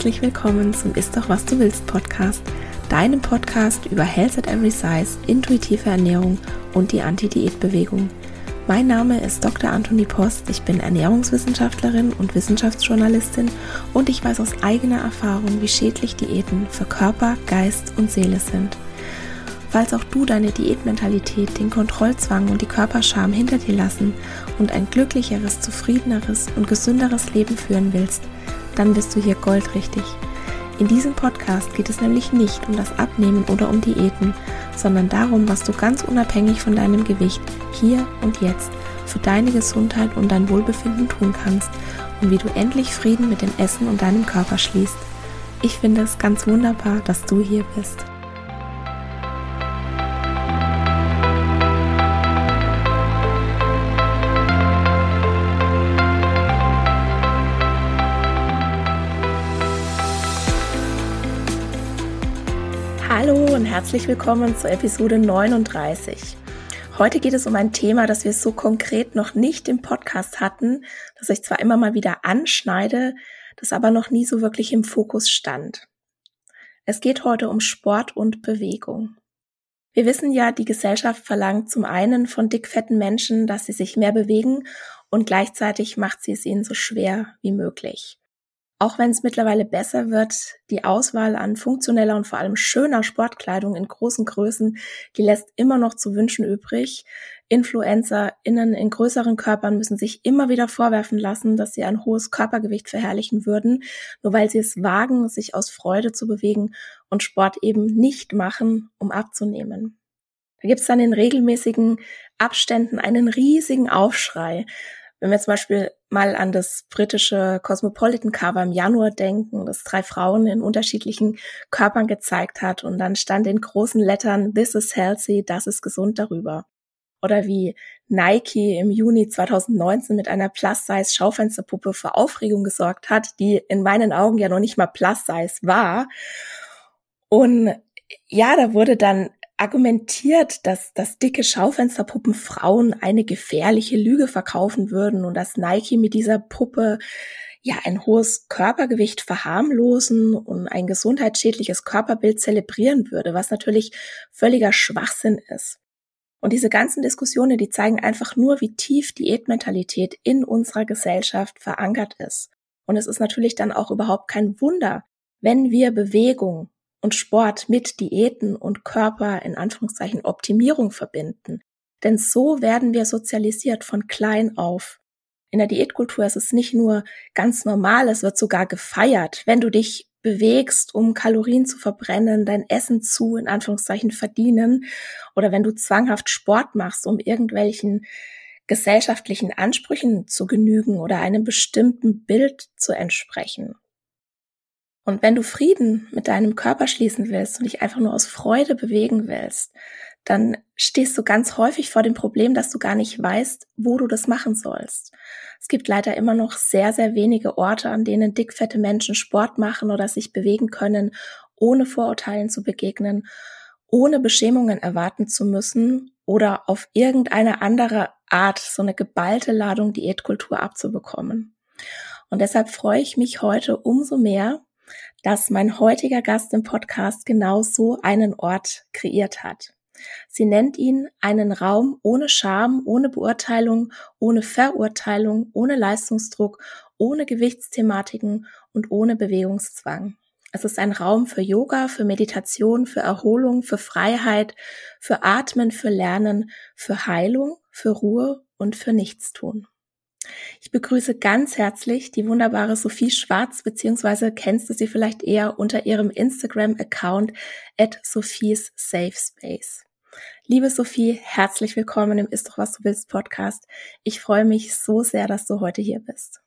herzlich willkommen zum Ist doch was du willst Podcast, deinem Podcast über Health at Every Size, intuitive Ernährung und die Anti-Diät-Bewegung. Mein Name ist Dr. Anthony Post, ich bin Ernährungswissenschaftlerin und Wissenschaftsjournalistin und ich weiß aus eigener Erfahrung, wie schädlich Diäten für Körper, Geist und Seele sind. Falls auch du deine Diätmentalität, den Kontrollzwang und die Körperscham hinter dir lassen und ein glücklicheres, zufriedeneres und gesünderes Leben führen willst, dann bist du hier goldrichtig. In diesem Podcast geht es nämlich nicht um das Abnehmen oder um Diäten, sondern darum, was du ganz unabhängig von deinem Gewicht hier und jetzt für deine Gesundheit und dein Wohlbefinden tun kannst und wie du endlich Frieden mit dem Essen und deinem Körper schließt. Ich finde es ganz wunderbar, dass du hier bist. Herzlich willkommen zur Episode 39. Heute geht es um ein Thema, das wir so konkret noch nicht im Podcast hatten, das ich zwar immer mal wieder anschneide, das aber noch nie so wirklich im Fokus stand. Es geht heute um Sport und Bewegung. Wir wissen ja, die Gesellschaft verlangt zum einen von dickfetten Menschen, dass sie sich mehr bewegen und gleichzeitig macht sie es ihnen so schwer wie möglich. Auch wenn es mittlerweile besser wird, die Auswahl an funktioneller und vor allem schöner Sportkleidung in großen Größen, die lässt immer noch zu wünschen übrig. InfluencerInnen in größeren Körpern müssen sich immer wieder vorwerfen lassen, dass sie ein hohes Körpergewicht verherrlichen würden, nur weil sie es wagen, sich aus Freude zu bewegen und Sport eben nicht machen, um abzunehmen. Da gibt es dann in regelmäßigen Abständen einen riesigen Aufschrei. Wenn wir zum Beispiel mal an das britische Cosmopolitan Cover im Januar denken, das drei Frauen in unterschiedlichen Körpern gezeigt hat und dann stand in großen Lettern This is healthy, das ist gesund darüber. Oder wie Nike im Juni 2019 mit einer Plus-Size Schaufensterpuppe für Aufregung gesorgt hat, die in meinen Augen ja noch nicht mal Plus-Size war. Und ja, da wurde dann argumentiert, dass, dass dicke Schaufensterpuppen Frauen eine gefährliche Lüge verkaufen würden und dass Nike mit dieser Puppe ja ein hohes Körpergewicht verharmlosen und ein gesundheitsschädliches Körperbild zelebrieren würde, was natürlich völliger Schwachsinn ist. Und diese ganzen Diskussionen, die zeigen einfach nur, wie tief Diätmentalität in unserer Gesellschaft verankert ist. Und es ist natürlich dann auch überhaupt kein Wunder, wenn wir Bewegung und Sport mit Diäten und Körper in Anführungszeichen Optimierung verbinden. Denn so werden wir sozialisiert von klein auf. In der Diätkultur ist es nicht nur ganz normal, es wird sogar gefeiert, wenn du dich bewegst, um Kalorien zu verbrennen, dein Essen zu, in Anführungszeichen, verdienen, oder wenn du zwanghaft Sport machst, um irgendwelchen gesellschaftlichen Ansprüchen zu genügen oder einem bestimmten Bild zu entsprechen. Und wenn du Frieden mit deinem Körper schließen willst und dich einfach nur aus Freude bewegen willst, dann stehst du ganz häufig vor dem Problem, dass du gar nicht weißt, wo du das machen sollst. Es gibt leider immer noch sehr, sehr wenige Orte, an denen dickfette Menschen Sport machen oder sich bewegen können, ohne Vorurteilen zu begegnen, ohne Beschämungen erwarten zu müssen oder auf irgendeine andere Art so eine geballte Ladung Diätkultur abzubekommen. Und deshalb freue ich mich heute umso mehr, dass mein heutiger Gast im Podcast genau so einen Ort kreiert hat. Sie nennt ihn einen Raum ohne Scham, ohne Beurteilung, ohne Verurteilung, ohne Leistungsdruck, ohne Gewichtsthematiken und ohne Bewegungszwang. Es ist ein Raum für Yoga, für Meditation, für Erholung, für Freiheit, für Atmen, für Lernen, für Heilung, für Ruhe und für Nichtstun. Ich begrüße ganz herzlich die wunderbare Sophie Schwarz, beziehungsweise kennst du sie vielleicht eher unter ihrem Instagram-Account at Sophies Safe Space. Liebe Sophie, herzlich willkommen im Ist doch was du willst Podcast. Ich freue mich so sehr, dass du heute hier bist.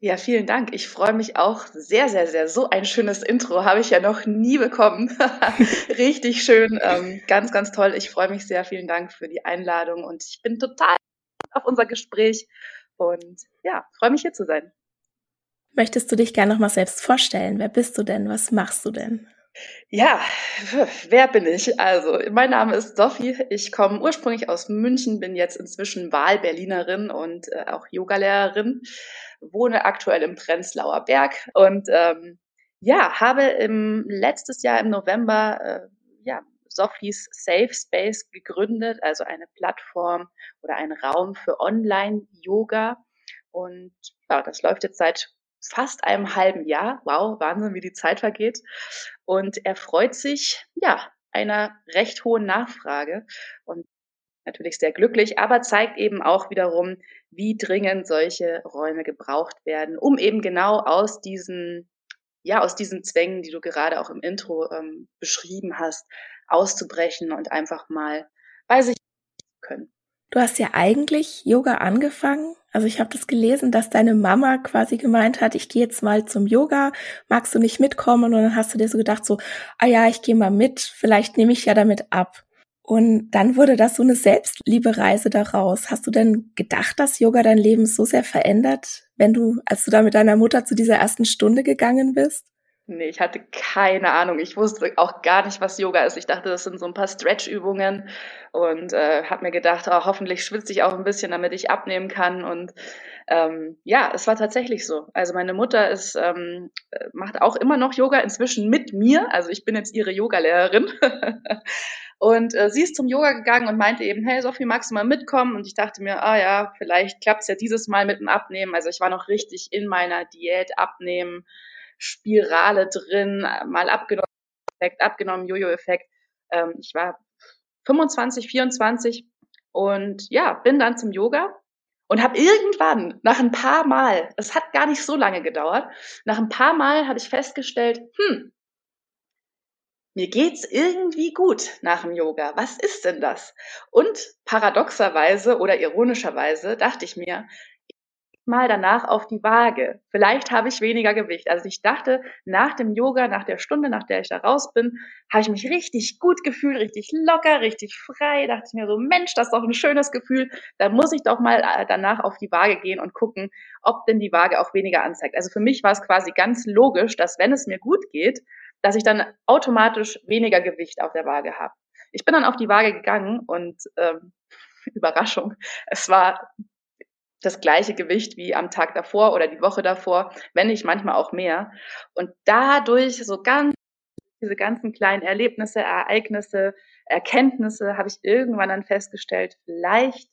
Ja, vielen Dank. Ich freue mich auch sehr, sehr, sehr. So ein schönes Intro habe ich ja noch nie bekommen. Richtig schön, ähm, ganz, ganz toll. Ich freue mich sehr. Vielen Dank für die Einladung und ich bin total auf unser Gespräch und ja, freue mich hier zu sein. Möchtest du dich gerne noch mal selbst vorstellen? Wer bist du denn? Was machst du denn? Ja, wer bin ich? Also, mein Name ist Sophie. Ich komme ursprünglich aus München, bin jetzt inzwischen Wahlberlinerin und äh, auch Yogalehrerin, wohne aktuell im Prenzlauer Berg und ähm, ja, habe im letztes Jahr im November äh, ja, Sophies Safe Space gegründet, also eine Plattform oder ein Raum für Online-Yoga. Und ja, das läuft jetzt seit fast einem halben Jahr. Wow, Wahnsinn, wie die Zeit vergeht. Und er freut sich, ja, einer recht hohen Nachfrage und natürlich sehr glücklich, aber zeigt eben auch wiederum, wie dringend solche Räume gebraucht werden, um eben genau aus diesen, ja, aus diesen Zwängen, die du gerade auch im Intro ähm, beschrieben hast, auszubrechen und einfach mal bei sich können. Du hast ja eigentlich Yoga angefangen. Also ich habe das gelesen, dass deine Mama quasi gemeint hat, ich gehe jetzt mal zum Yoga, magst du nicht mitkommen? Und dann hast du dir so gedacht, so, ah ja, ich gehe mal mit, vielleicht nehme ich ja damit ab. Und dann wurde das so eine Selbstliebe-Reise daraus. Hast du denn gedacht, dass Yoga dein Leben so sehr verändert, wenn du, als du da mit deiner Mutter zu dieser ersten Stunde gegangen bist? Nee, ich hatte keine Ahnung. Ich wusste auch gar nicht, was Yoga ist. Ich dachte, das sind so ein paar Stretch-Übungen und äh, habe mir gedacht, oh, hoffentlich schwitze ich auch ein bisschen, damit ich abnehmen kann. Und ähm, ja, es war tatsächlich so. Also meine Mutter ist, ähm, macht auch immer noch Yoga, inzwischen mit mir. Also ich bin jetzt ihre Yogalehrerin. und äh, sie ist zum Yoga gegangen und meinte eben, hey Sophie, magst du mal mitkommen? Und ich dachte mir, ah ja, vielleicht klappt's ja dieses Mal mit dem Abnehmen. Also ich war noch richtig in meiner Diät abnehmen. Spirale drin, mal abgenommen, Effekt, abgenommen, Jojo-Effekt. Ähm, ich war 25, 24 und ja, bin dann zum Yoga und habe irgendwann nach ein paar Mal, es hat gar nicht so lange gedauert, nach ein paar Mal habe ich festgestellt, hm, mir geht's irgendwie gut nach dem Yoga. Was ist denn das? Und paradoxerweise oder ironischerweise dachte ich mir, mal danach auf die Waage. Vielleicht habe ich weniger Gewicht. Also ich dachte, nach dem Yoga, nach der Stunde, nach der ich da raus bin, habe ich mich richtig gut gefühlt, richtig locker, richtig frei. Dachte ich mir so, Mensch, das ist doch ein schönes Gefühl. Da muss ich doch mal äh, danach auf die Waage gehen und gucken, ob denn die Waage auch weniger anzeigt. Also für mich war es quasi ganz logisch, dass wenn es mir gut geht, dass ich dann automatisch weniger Gewicht auf der Waage habe. Ich bin dann auf die Waage gegangen und ähm, Überraschung, es war das gleiche Gewicht wie am Tag davor oder die Woche davor, wenn nicht manchmal auch mehr. Und dadurch so ganz diese ganzen kleinen Erlebnisse, Ereignisse, Erkenntnisse habe ich irgendwann dann festgestellt, vielleicht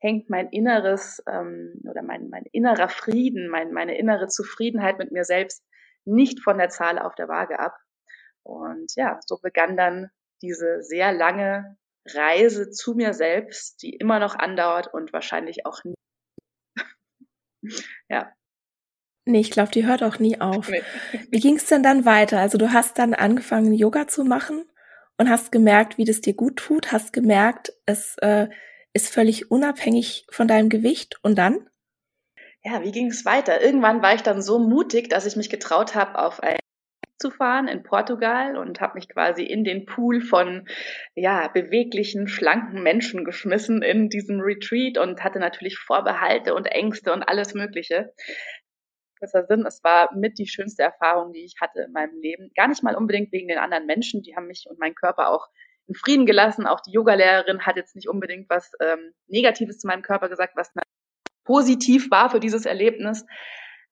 hängt mein inneres ähm, oder mein, mein innerer Frieden, mein, meine innere Zufriedenheit mit mir selbst nicht von der Zahl auf der Waage ab. Und ja, so begann dann diese sehr lange Reise zu mir selbst, die immer noch andauert und wahrscheinlich auch nie ja. Nee, ich glaube, die hört auch nie auf. Nee. Wie ging es denn dann weiter? Also du hast dann angefangen, Yoga zu machen und hast gemerkt, wie das dir gut tut, hast gemerkt, es äh, ist völlig unabhängig von deinem Gewicht und dann? Ja, wie ging es weiter? Irgendwann war ich dann so mutig, dass ich mich getraut habe, auf ein zu fahren in Portugal und habe mich quasi in den Pool von ja beweglichen, schlanken Menschen geschmissen in diesem Retreat und hatte natürlich Vorbehalte und Ängste und alles Mögliche. Kurzer Sinn, es war mit die schönste Erfahrung, die ich hatte in meinem Leben. Gar nicht mal unbedingt wegen den anderen Menschen, die haben mich und meinen Körper auch in Frieden gelassen. Auch die Yogalehrerin hat jetzt nicht unbedingt was ähm, Negatives zu meinem Körper gesagt, was positiv war für dieses Erlebnis.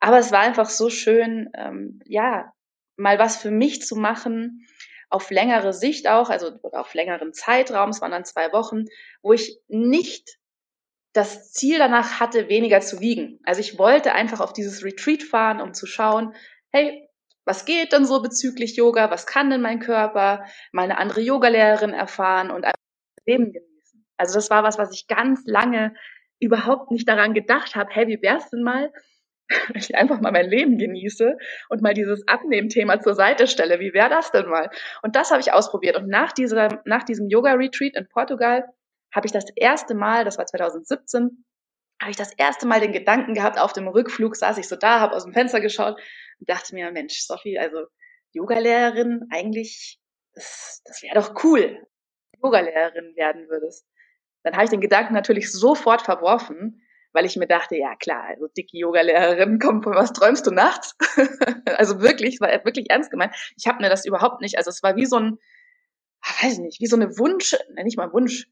Aber es war einfach so schön, ähm, ja, mal was für mich zu machen, auf längere Sicht auch, also auf längeren Zeitraum, es waren dann zwei Wochen, wo ich nicht das Ziel danach hatte, weniger zu wiegen. Also ich wollte einfach auf dieses Retreat fahren, um zu schauen, hey, was geht denn so bezüglich Yoga? Was kann denn mein Körper? Meine andere Yogalehrerin erfahren und einfach das Leben genießen. Also das war was, was ich ganz lange überhaupt nicht daran gedacht habe. Hey, wie wär's denn mal, ich einfach mal mein Leben genieße und mal dieses Abnehmthema zur Seite stelle. Wie wäre das denn mal? Und das habe ich ausprobiert. Und nach, dieser, nach diesem Yoga-Retreat in Portugal habe ich das erste Mal, das war 2017, habe ich das erste Mal den Gedanken gehabt, auf dem Rückflug saß ich so da, habe aus dem Fenster geschaut und dachte mir, Mensch, Sophie, also Yogalehrerin, eigentlich, das, das wäre doch cool, Yogalehrerin werden würdest. Dann habe ich den Gedanken natürlich sofort verworfen, weil ich mir dachte, ja klar, also dicke Yoga-Lehrerin, komm, was träumst du nachts? also wirklich, war wirklich ernst gemeint. Ich habe mir das überhaupt nicht, also es war wie so ein, ah, weiß ich nicht, wie so eine Wunsch, nicht mal Wunsch,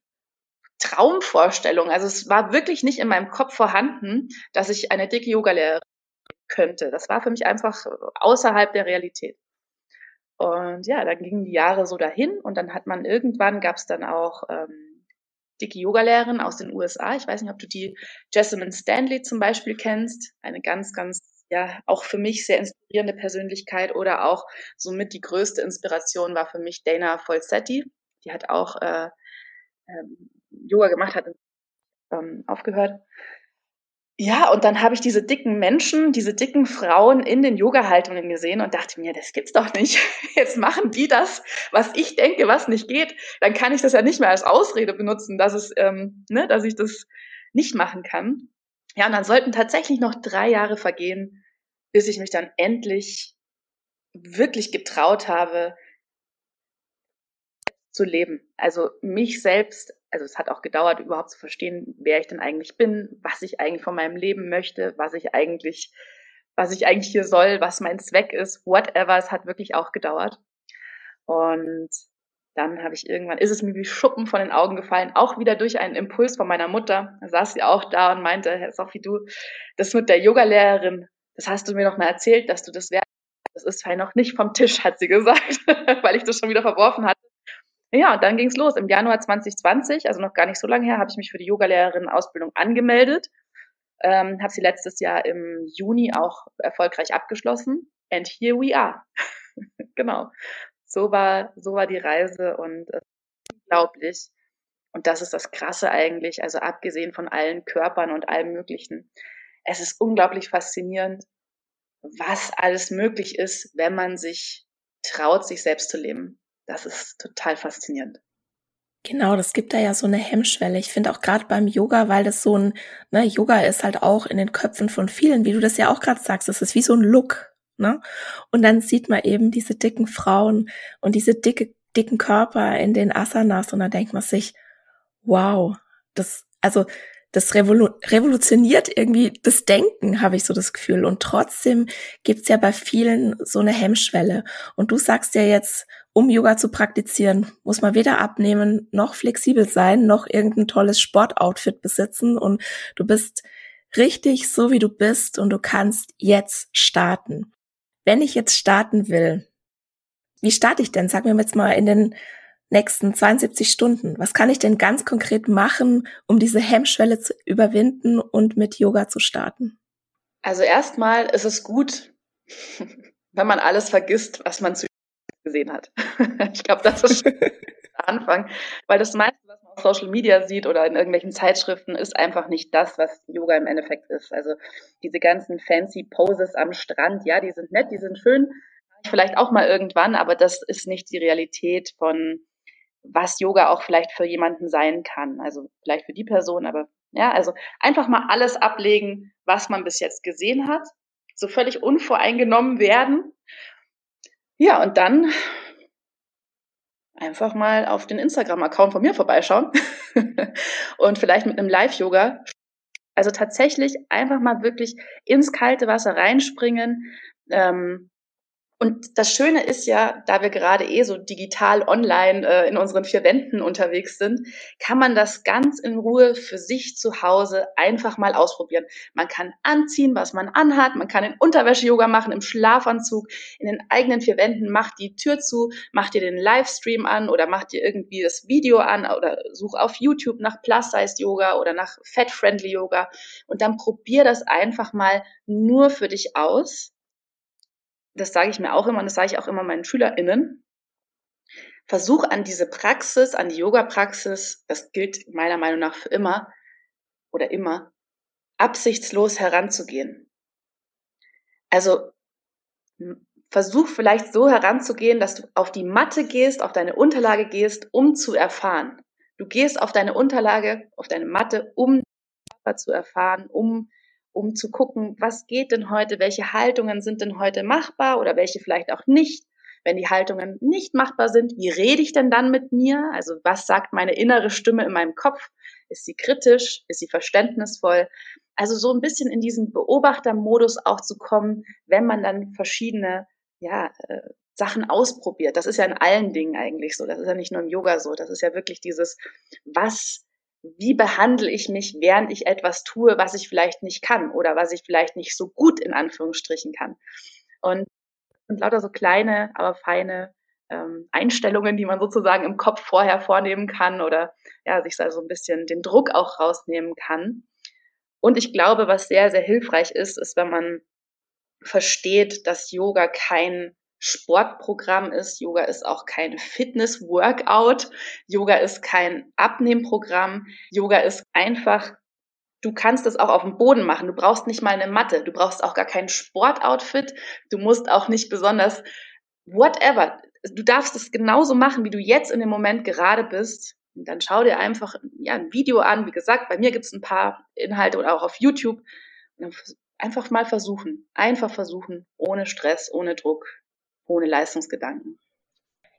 Traumvorstellung. Also es war wirklich nicht in meinem Kopf vorhanden, dass ich eine dicke Yogalehrerin könnte. Das war für mich einfach außerhalb der Realität. Und ja, dann gingen die Jahre so dahin und dann hat man irgendwann gab es dann auch ähm, dicke Yogalehrerin aus den USA. Ich weiß nicht, ob du die Jessamine Stanley zum Beispiel kennst. Eine ganz, ganz, ja, auch für mich sehr inspirierende Persönlichkeit oder auch somit die größte Inspiration war für mich Dana Folsetti. Die hat auch äh, ähm, Yoga gemacht hat, ähm, aufgehört. Ja, und dann habe ich diese dicken Menschen, diese dicken Frauen in den Yoga-Haltungen gesehen und dachte mir, das gibt's doch nicht. Jetzt machen die das, was ich denke, was nicht geht. Dann kann ich das ja nicht mehr als Ausrede benutzen, dass es, ähm, ne, dass ich das nicht machen kann. Ja, und dann sollten tatsächlich noch drei Jahre vergehen, bis ich mich dann endlich wirklich getraut habe, zu leben. Also mich selbst also es hat auch gedauert, überhaupt zu verstehen, wer ich denn eigentlich bin, was ich eigentlich von meinem Leben möchte, was ich eigentlich, was ich eigentlich hier soll, was mein Zweck ist, whatever. Es hat wirklich auch gedauert. Und dann habe ich irgendwann, ist es mir wie Schuppen von den Augen gefallen, auch wieder durch einen Impuls von meiner Mutter. Da saß sie auch da und meinte, Herr Sophie, du, das mit der Yogalehrerin, das hast du mir noch mal erzählt, dass du das wärst. Das ist halt noch nicht vom Tisch, hat sie gesagt, weil ich das schon wieder verworfen hatte. Ja, und dann ging's los. Im Januar 2020, also noch gar nicht so lange her, habe ich mich für die Yogalehrerin-Ausbildung angemeldet. Ähm, habe sie letztes Jahr im Juni auch erfolgreich abgeschlossen. And here we are. genau. So war, so war die Reise und äh, unglaublich. Und das ist das Krasse eigentlich, also abgesehen von allen Körpern und allem Möglichen. Es ist unglaublich faszinierend, was alles möglich ist, wenn man sich traut, sich selbst zu leben. Das ist total faszinierend. Genau, das gibt da ja so eine Hemmschwelle. Ich finde auch gerade beim Yoga, weil das so ein, ne, Yoga ist halt auch in den Köpfen von vielen, wie du das ja auch gerade sagst, das ist wie so ein Look, ne? Und dann sieht man eben diese dicken Frauen und diese dicke, dicken Körper in den Asanas und dann denkt man sich, wow, das, also das revolu revolutioniert irgendwie das Denken, habe ich so das Gefühl. Und trotzdem gibt's ja bei vielen so eine Hemmschwelle. Und du sagst ja jetzt, um Yoga zu praktizieren, muss man weder abnehmen, noch flexibel sein, noch irgendein tolles Sportoutfit besitzen. Und du bist richtig so, wie du bist und du kannst jetzt starten. Wenn ich jetzt starten will, wie starte ich denn? Sag mir jetzt mal in den nächsten 72 Stunden? Was kann ich denn ganz konkret machen, um diese Hemmschwelle zu überwinden und mit Yoga zu starten? Also erstmal ist es gut, wenn man alles vergisst, was man zu gesehen hat. ich glaube, das ist der Anfang, weil das meiste, was man auf Social Media sieht oder in irgendwelchen Zeitschriften, ist einfach nicht das, was Yoga im Endeffekt ist. Also diese ganzen fancy Poses am Strand, ja, die sind nett, die sind schön, vielleicht auch mal irgendwann, aber das ist nicht die Realität von was Yoga auch vielleicht für jemanden sein kann. Also vielleicht für die Person, aber ja, also einfach mal alles ablegen, was man bis jetzt gesehen hat, so völlig unvoreingenommen werden. Ja, und dann einfach mal auf den Instagram-Account von mir vorbeischauen und vielleicht mit einem Live-Yoga. Also tatsächlich einfach mal wirklich ins kalte Wasser reinspringen, ähm, und das Schöne ist ja, da wir gerade eh so digital online äh, in unseren vier Wänden unterwegs sind, kann man das ganz in Ruhe für sich zu Hause einfach mal ausprobieren. Man kann anziehen, was man anhat, man kann in Unterwäsche-Yoga machen, im Schlafanzug, in den eigenen vier Wänden, macht die Tür zu, macht dir den Livestream an oder macht dir irgendwie das Video an oder such auf YouTube nach Plus-Size-Yoga oder nach Fat-Friendly-Yoga und dann probier das einfach mal nur für dich aus das sage ich mir auch immer und das sage ich auch immer meinen SchülerInnen, versuch an diese Praxis, an die Yoga-Praxis, das gilt meiner Meinung nach für immer oder immer, absichtslos heranzugehen. Also versuch vielleicht so heranzugehen, dass du auf die Matte gehst, auf deine Unterlage gehst, um zu erfahren. Du gehst auf deine Unterlage, auf deine Matte, um zu erfahren, um um zu gucken, was geht denn heute, welche Haltungen sind denn heute machbar oder welche vielleicht auch nicht. Wenn die Haltungen nicht machbar sind, wie rede ich denn dann mit mir? Also was sagt meine innere Stimme in meinem Kopf? Ist sie kritisch? Ist sie verständnisvoll? Also so ein bisschen in diesen Beobachtermodus auch zu kommen, wenn man dann verschiedene ja, äh, Sachen ausprobiert. Das ist ja in allen Dingen eigentlich so. Das ist ja nicht nur im Yoga so. Das ist ja wirklich dieses, was, wie behandle ich mich, während ich etwas tue, was ich vielleicht nicht kann oder was ich vielleicht nicht so gut in Anführungsstrichen kann. Und, und lauter so kleine, aber feine ähm, Einstellungen, die man sozusagen im Kopf vorher vornehmen kann oder ja, sich da so ein bisschen den Druck auch rausnehmen kann. Und ich glaube, was sehr, sehr hilfreich ist, ist, wenn man versteht, dass Yoga kein Sportprogramm ist. Yoga ist auch kein Fitness-Workout. Yoga ist kein Abnehmprogramm. Yoga ist einfach, du kannst es auch auf dem Boden machen. Du brauchst nicht mal eine Matte. Du brauchst auch gar kein Sportoutfit. Du musst auch nicht besonders whatever. Du darfst es genauso machen, wie du jetzt in dem Moment gerade bist. Und dann schau dir einfach ja, ein Video an. Wie gesagt, bei mir gibt es ein paar Inhalte oder auch auf YouTube. einfach mal versuchen. Einfach versuchen. Ohne Stress, ohne Druck ohne Leistungsgedanken.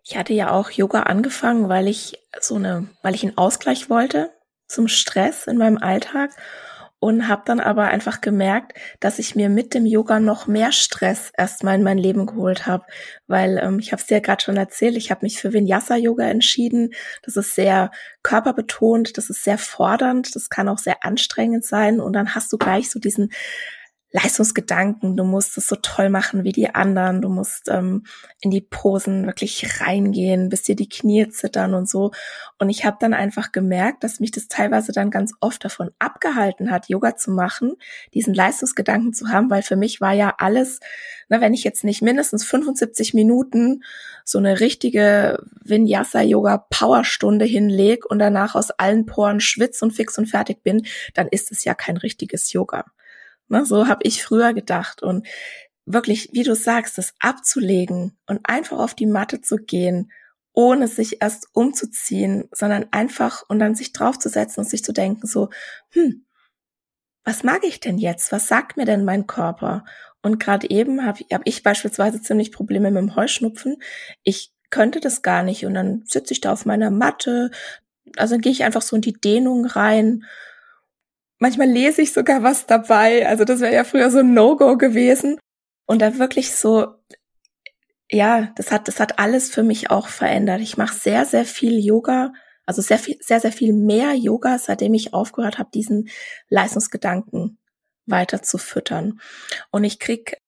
Ich hatte ja auch Yoga angefangen, weil ich so eine, weil ich einen Ausgleich wollte zum Stress in meinem Alltag und habe dann aber einfach gemerkt, dass ich mir mit dem Yoga noch mehr Stress erstmal in mein Leben geholt habe, weil ähm, ich habe es dir ja gerade schon erzählt, ich habe mich für Vinyasa Yoga entschieden. Das ist sehr körperbetont, das ist sehr fordernd, das kann auch sehr anstrengend sein und dann hast du gleich so diesen Leistungsgedanken, du musst es so toll machen wie die anderen, du musst ähm, in die Posen wirklich reingehen, bis dir die Knie zittern und so. Und ich habe dann einfach gemerkt, dass mich das teilweise dann ganz oft davon abgehalten hat, Yoga zu machen, diesen Leistungsgedanken zu haben, weil für mich war ja alles, ne, wenn ich jetzt nicht mindestens 75 Minuten so eine richtige Vinyasa-Yoga-Powerstunde hinleg und danach aus allen Poren schwitz und fix und fertig bin, dann ist es ja kein richtiges Yoga. Ne, so habe ich früher gedacht. Und wirklich, wie du sagst, das abzulegen und einfach auf die Matte zu gehen, ohne sich erst umzuziehen, sondern einfach und dann sich draufzusetzen und sich zu denken, so, hm, was mag ich denn jetzt? Was sagt mir denn mein Körper? Und gerade eben habe hab ich beispielsweise ziemlich Probleme mit dem Heuschnupfen. Ich könnte das gar nicht und dann sitze ich da auf meiner Matte, also gehe ich einfach so in die Dehnung rein Manchmal lese ich sogar was dabei. Also das wäre ja früher so ein No-Go gewesen. Und da wirklich so, ja, das hat, das hat alles für mich auch verändert. Ich mache sehr, sehr viel Yoga, also sehr viel, sehr, sehr viel mehr Yoga, seitdem ich aufgehört habe, diesen Leistungsgedanken weiter zu füttern. Und ich krieg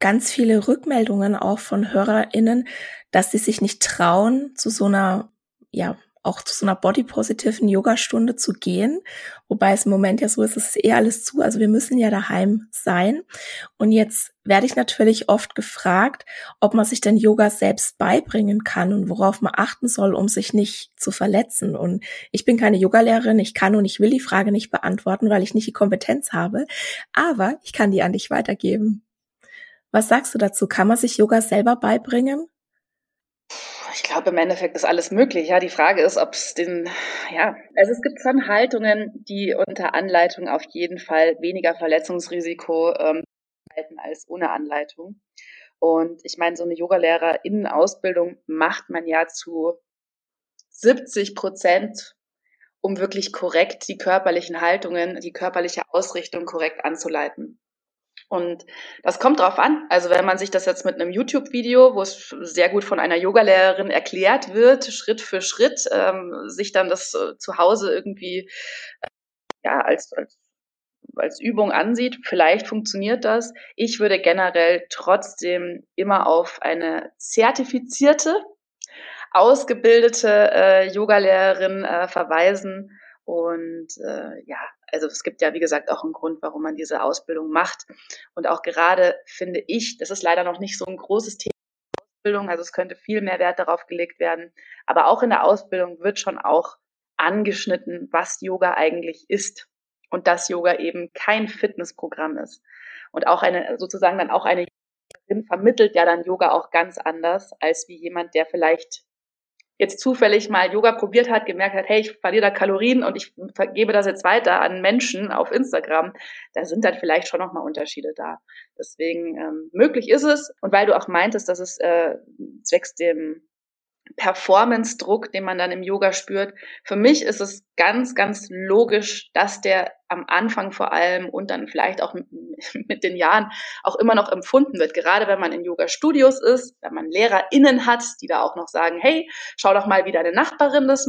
ganz viele Rückmeldungen auch von HörerInnen, dass sie sich nicht trauen, zu so einer, ja, auch zu so einer bodypositiven Yoga-Stunde zu gehen. Wobei es im Moment ja so ist, es ist eh alles zu. Also wir müssen ja daheim sein. Und jetzt werde ich natürlich oft gefragt, ob man sich denn Yoga selbst beibringen kann und worauf man achten soll, um sich nicht zu verletzen. Und ich bin keine Yogalehrerin, ich kann und ich will die Frage nicht beantworten, weil ich nicht die Kompetenz habe. Aber ich kann die an dich weitergeben. Was sagst du dazu? Kann man sich Yoga selber beibringen? Ich glaube, im Endeffekt ist alles möglich. Ja, die Frage ist, ob es den, ja, also es gibt schon Haltungen, die unter Anleitung auf jeden Fall weniger Verletzungsrisiko ähm, halten als ohne Anleitung. Und ich meine, so eine Yogalehrer-Innenausbildung macht man ja zu 70 Prozent, um wirklich korrekt die körperlichen Haltungen, die körperliche Ausrichtung korrekt anzuleiten. Und das kommt drauf an. Also wenn man sich das jetzt mit einem YouTube-Video, wo es sehr gut von einer Yogalehrerin erklärt wird, Schritt für Schritt, ähm, sich dann das äh, zu Hause irgendwie äh, ja als, als als Übung ansieht, vielleicht funktioniert das. Ich würde generell trotzdem immer auf eine zertifizierte, ausgebildete äh, Yogalehrerin äh, verweisen und äh, ja, also es gibt ja, wie gesagt, auch einen Grund, warum man diese Ausbildung macht. Und auch gerade finde ich, das ist leider noch nicht so ein großes Thema. Ausbildung, also es könnte viel mehr Wert darauf gelegt werden. Aber auch in der Ausbildung wird schon auch angeschnitten, was Yoga eigentlich ist. Und dass Yoga eben kein Fitnessprogramm ist. Und auch eine, sozusagen dann auch eine vermittelt ja dann Yoga auch ganz anders als wie jemand, der vielleicht jetzt zufällig mal Yoga probiert hat, gemerkt hat, hey, ich verliere da Kalorien und ich gebe das jetzt weiter an Menschen auf Instagram, da sind dann vielleicht schon nochmal Unterschiede da. Deswegen ähm, möglich ist es. Und weil du auch meintest, dass es äh, zwecks dem Performance-Druck, den man dann im Yoga spürt. Für mich ist es ganz, ganz logisch, dass der am Anfang vor allem und dann vielleicht auch mit den Jahren auch immer noch empfunden wird. Gerade wenn man in Yoga-Studios ist, wenn man LehrerInnen hat, die da auch noch sagen, hey, schau doch mal, wie deine Nachbarin das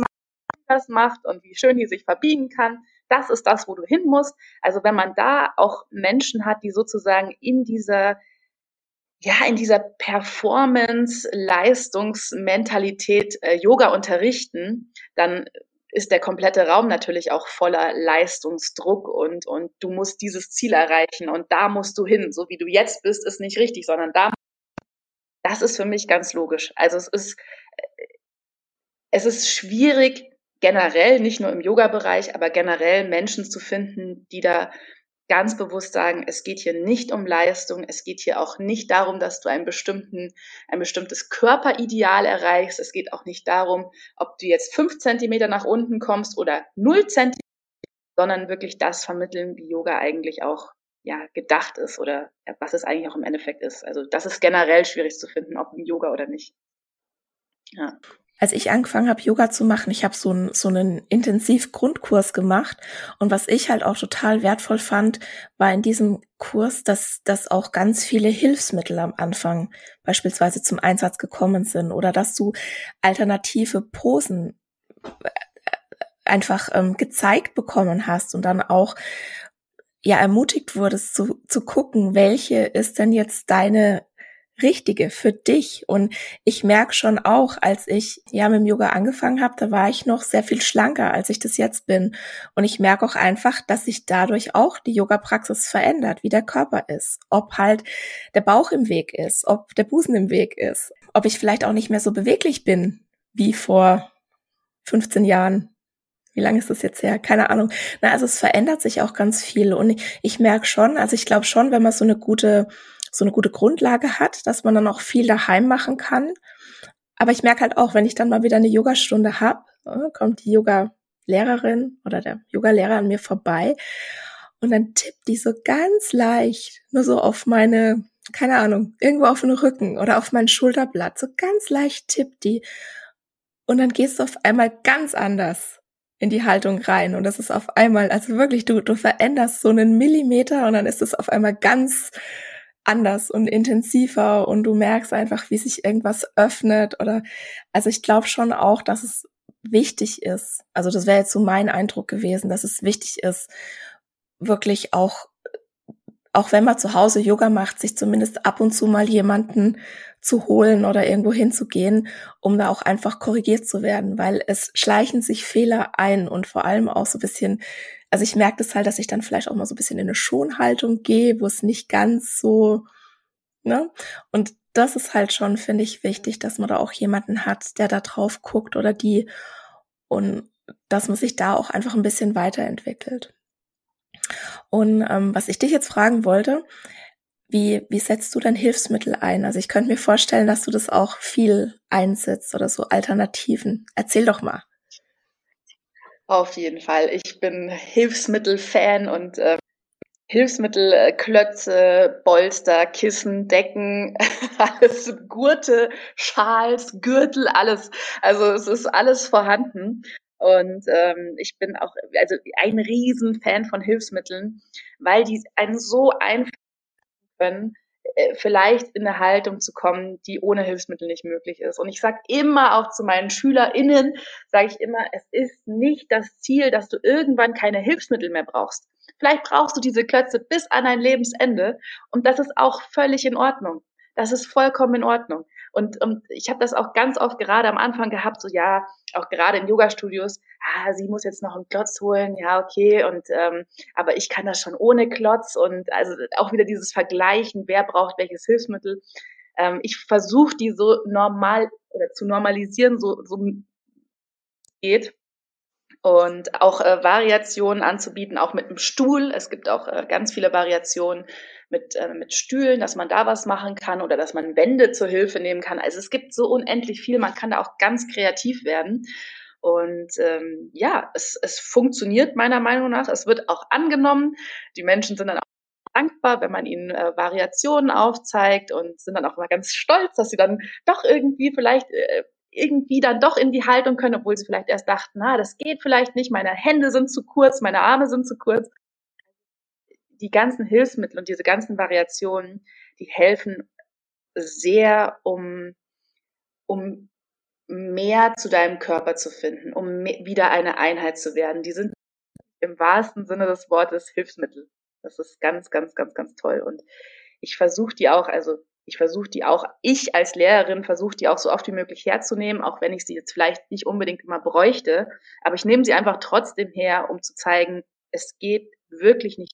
macht, und wie schön die sich verbiegen kann. Das ist das, wo du hin musst. Also wenn man da auch Menschen hat, die sozusagen in dieser ja, in dieser Performance-Leistungsmentalität äh, Yoga unterrichten, dann ist der komplette Raum natürlich auch voller Leistungsdruck und, und du musst dieses Ziel erreichen und da musst du hin. So wie du jetzt bist, ist nicht richtig, sondern da, das ist für mich ganz logisch. Also es ist, äh, es ist schwierig, generell, nicht nur im Yoga-Bereich, aber generell Menschen zu finden, die da ganz bewusst sagen, es geht hier nicht um Leistung, es geht hier auch nicht darum, dass du einen bestimmten, ein bestimmtes Körperideal erreichst, es geht auch nicht darum, ob du jetzt fünf Zentimeter nach unten kommst oder null Zentimeter, sondern wirklich das vermitteln, wie Yoga eigentlich auch ja, gedacht ist oder was es eigentlich auch im Endeffekt ist. Also das ist generell schwierig zu finden, ob im Yoga oder nicht. Ja als ich angefangen habe, Yoga zu machen, ich habe so, ein, so einen Intensiv-Grundkurs gemacht. Und was ich halt auch total wertvoll fand, war in diesem Kurs, dass, dass auch ganz viele Hilfsmittel am Anfang beispielsweise zum Einsatz gekommen sind oder dass du alternative Posen äh, einfach ähm, gezeigt bekommen hast und dann auch ja ermutigt wurdest zu, zu gucken, welche ist denn jetzt deine Richtige für dich. Und ich merke schon auch, als ich ja mit dem Yoga angefangen habe, da war ich noch sehr viel schlanker, als ich das jetzt bin. Und ich merke auch einfach, dass sich dadurch auch die Yoga-Praxis verändert, wie der Körper ist. Ob halt der Bauch im Weg ist, ob der Busen im Weg ist, ob ich vielleicht auch nicht mehr so beweglich bin wie vor 15 Jahren. Wie lange ist das jetzt her? Keine Ahnung. Na, also es verändert sich auch ganz viel. Und ich, ich merke schon, also ich glaube schon, wenn man so eine gute so eine gute Grundlage hat, dass man dann auch viel daheim machen kann. Aber ich merke halt auch, wenn ich dann mal wieder eine Yogastunde habe, ne, kommt die Yoga-Lehrerin oder der Yoga-Lehrer an mir vorbei und dann tippt die so ganz leicht nur so auf meine, keine Ahnung, irgendwo auf den Rücken oder auf mein Schulterblatt, so ganz leicht tippt die. Und dann gehst du auf einmal ganz anders in die Haltung rein. Und das ist auf einmal, also wirklich, du, du veränderst so einen Millimeter und dann ist es auf einmal ganz, anders und intensiver und du merkst einfach, wie sich irgendwas öffnet oder also ich glaube schon auch, dass es wichtig ist. Also das wäre jetzt so mein Eindruck gewesen, dass es wichtig ist, wirklich auch auch wenn man zu Hause Yoga macht, sich zumindest ab und zu mal jemanden zu holen oder irgendwo hinzugehen, um da auch einfach korrigiert zu werden, weil es schleichen sich Fehler ein und vor allem auch so ein bisschen also ich merke das halt, dass ich dann vielleicht auch mal so ein bisschen in eine Schonhaltung gehe, wo es nicht ganz so, ne? Und das ist halt schon, finde ich, wichtig, dass man da auch jemanden hat, der da drauf guckt oder die und dass man sich da auch einfach ein bisschen weiterentwickelt. Und ähm, was ich dich jetzt fragen wollte, wie, wie setzt du denn Hilfsmittel ein? Also ich könnte mir vorstellen, dass du das auch viel einsetzt oder so Alternativen. Erzähl doch mal. Auf jeden Fall. Ich bin Hilfsmittel-Fan und äh, Hilfsmittel, äh, Klötze, Bolster, Kissen, Decken, alles, Gurte, Schals, Gürtel, alles. Also es ist alles vorhanden. Und ähm, ich bin auch also ein Riesenfan von Hilfsmitteln, weil die einen so einfach können, äh, vielleicht in eine Haltung zu kommen, die ohne Hilfsmittel nicht möglich ist. Und ich sage immer auch zu meinen SchülerInnen, sage ich immer, es ist nicht das Ziel, dass du irgendwann keine Hilfsmittel mehr brauchst. Vielleicht brauchst du diese Klötze bis an dein Lebensende und das ist auch völlig in Ordnung. Das ist vollkommen in Ordnung. Und, und ich habe das auch ganz oft gerade am Anfang gehabt, so ja, auch gerade in Yoga-Studios, ah, sie muss jetzt noch einen Klotz holen, ja, okay, und ähm, aber ich kann das schon ohne Klotz und also auch wieder dieses Vergleichen, wer braucht welches Hilfsmittel. Ähm, ich versuche die so normal oder zu normalisieren, so, so geht und auch äh, Variationen anzubieten, auch mit einem Stuhl. Es gibt auch äh, ganz viele Variationen mit, äh, mit Stühlen, dass man da was machen kann oder dass man Wände zur Hilfe nehmen kann. Also es gibt so unendlich viel, man kann da auch ganz kreativ werden. Und ähm, ja, es, es funktioniert meiner Meinung nach. Es wird auch angenommen. Die Menschen sind dann auch dankbar, wenn man ihnen äh, Variationen aufzeigt und sind dann auch mal ganz stolz, dass sie dann doch irgendwie vielleicht äh, irgendwie dann doch in die Haltung können, obwohl sie vielleicht erst dachten, na, das geht vielleicht nicht, meine Hände sind zu kurz, meine Arme sind zu kurz. Die ganzen Hilfsmittel und diese ganzen Variationen, die helfen sehr, um, um mehr zu deinem Körper zu finden, um wieder eine Einheit zu werden. Die sind im wahrsten Sinne des Wortes Hilfsmittel. Das ist ganz, ganz, ganz, ganz toll. Und ich versuche die auch, also ich versuche die auch, ich als Lehrerin versuche die auch so oft wie möglich herzunehmen, auch wenn ich sie jetzt vielleicht nicht unbedingt immer bräuchte. Aber ich nehme sie einfach trotzdem her, um zu zeigen, es geht wirklich nicht,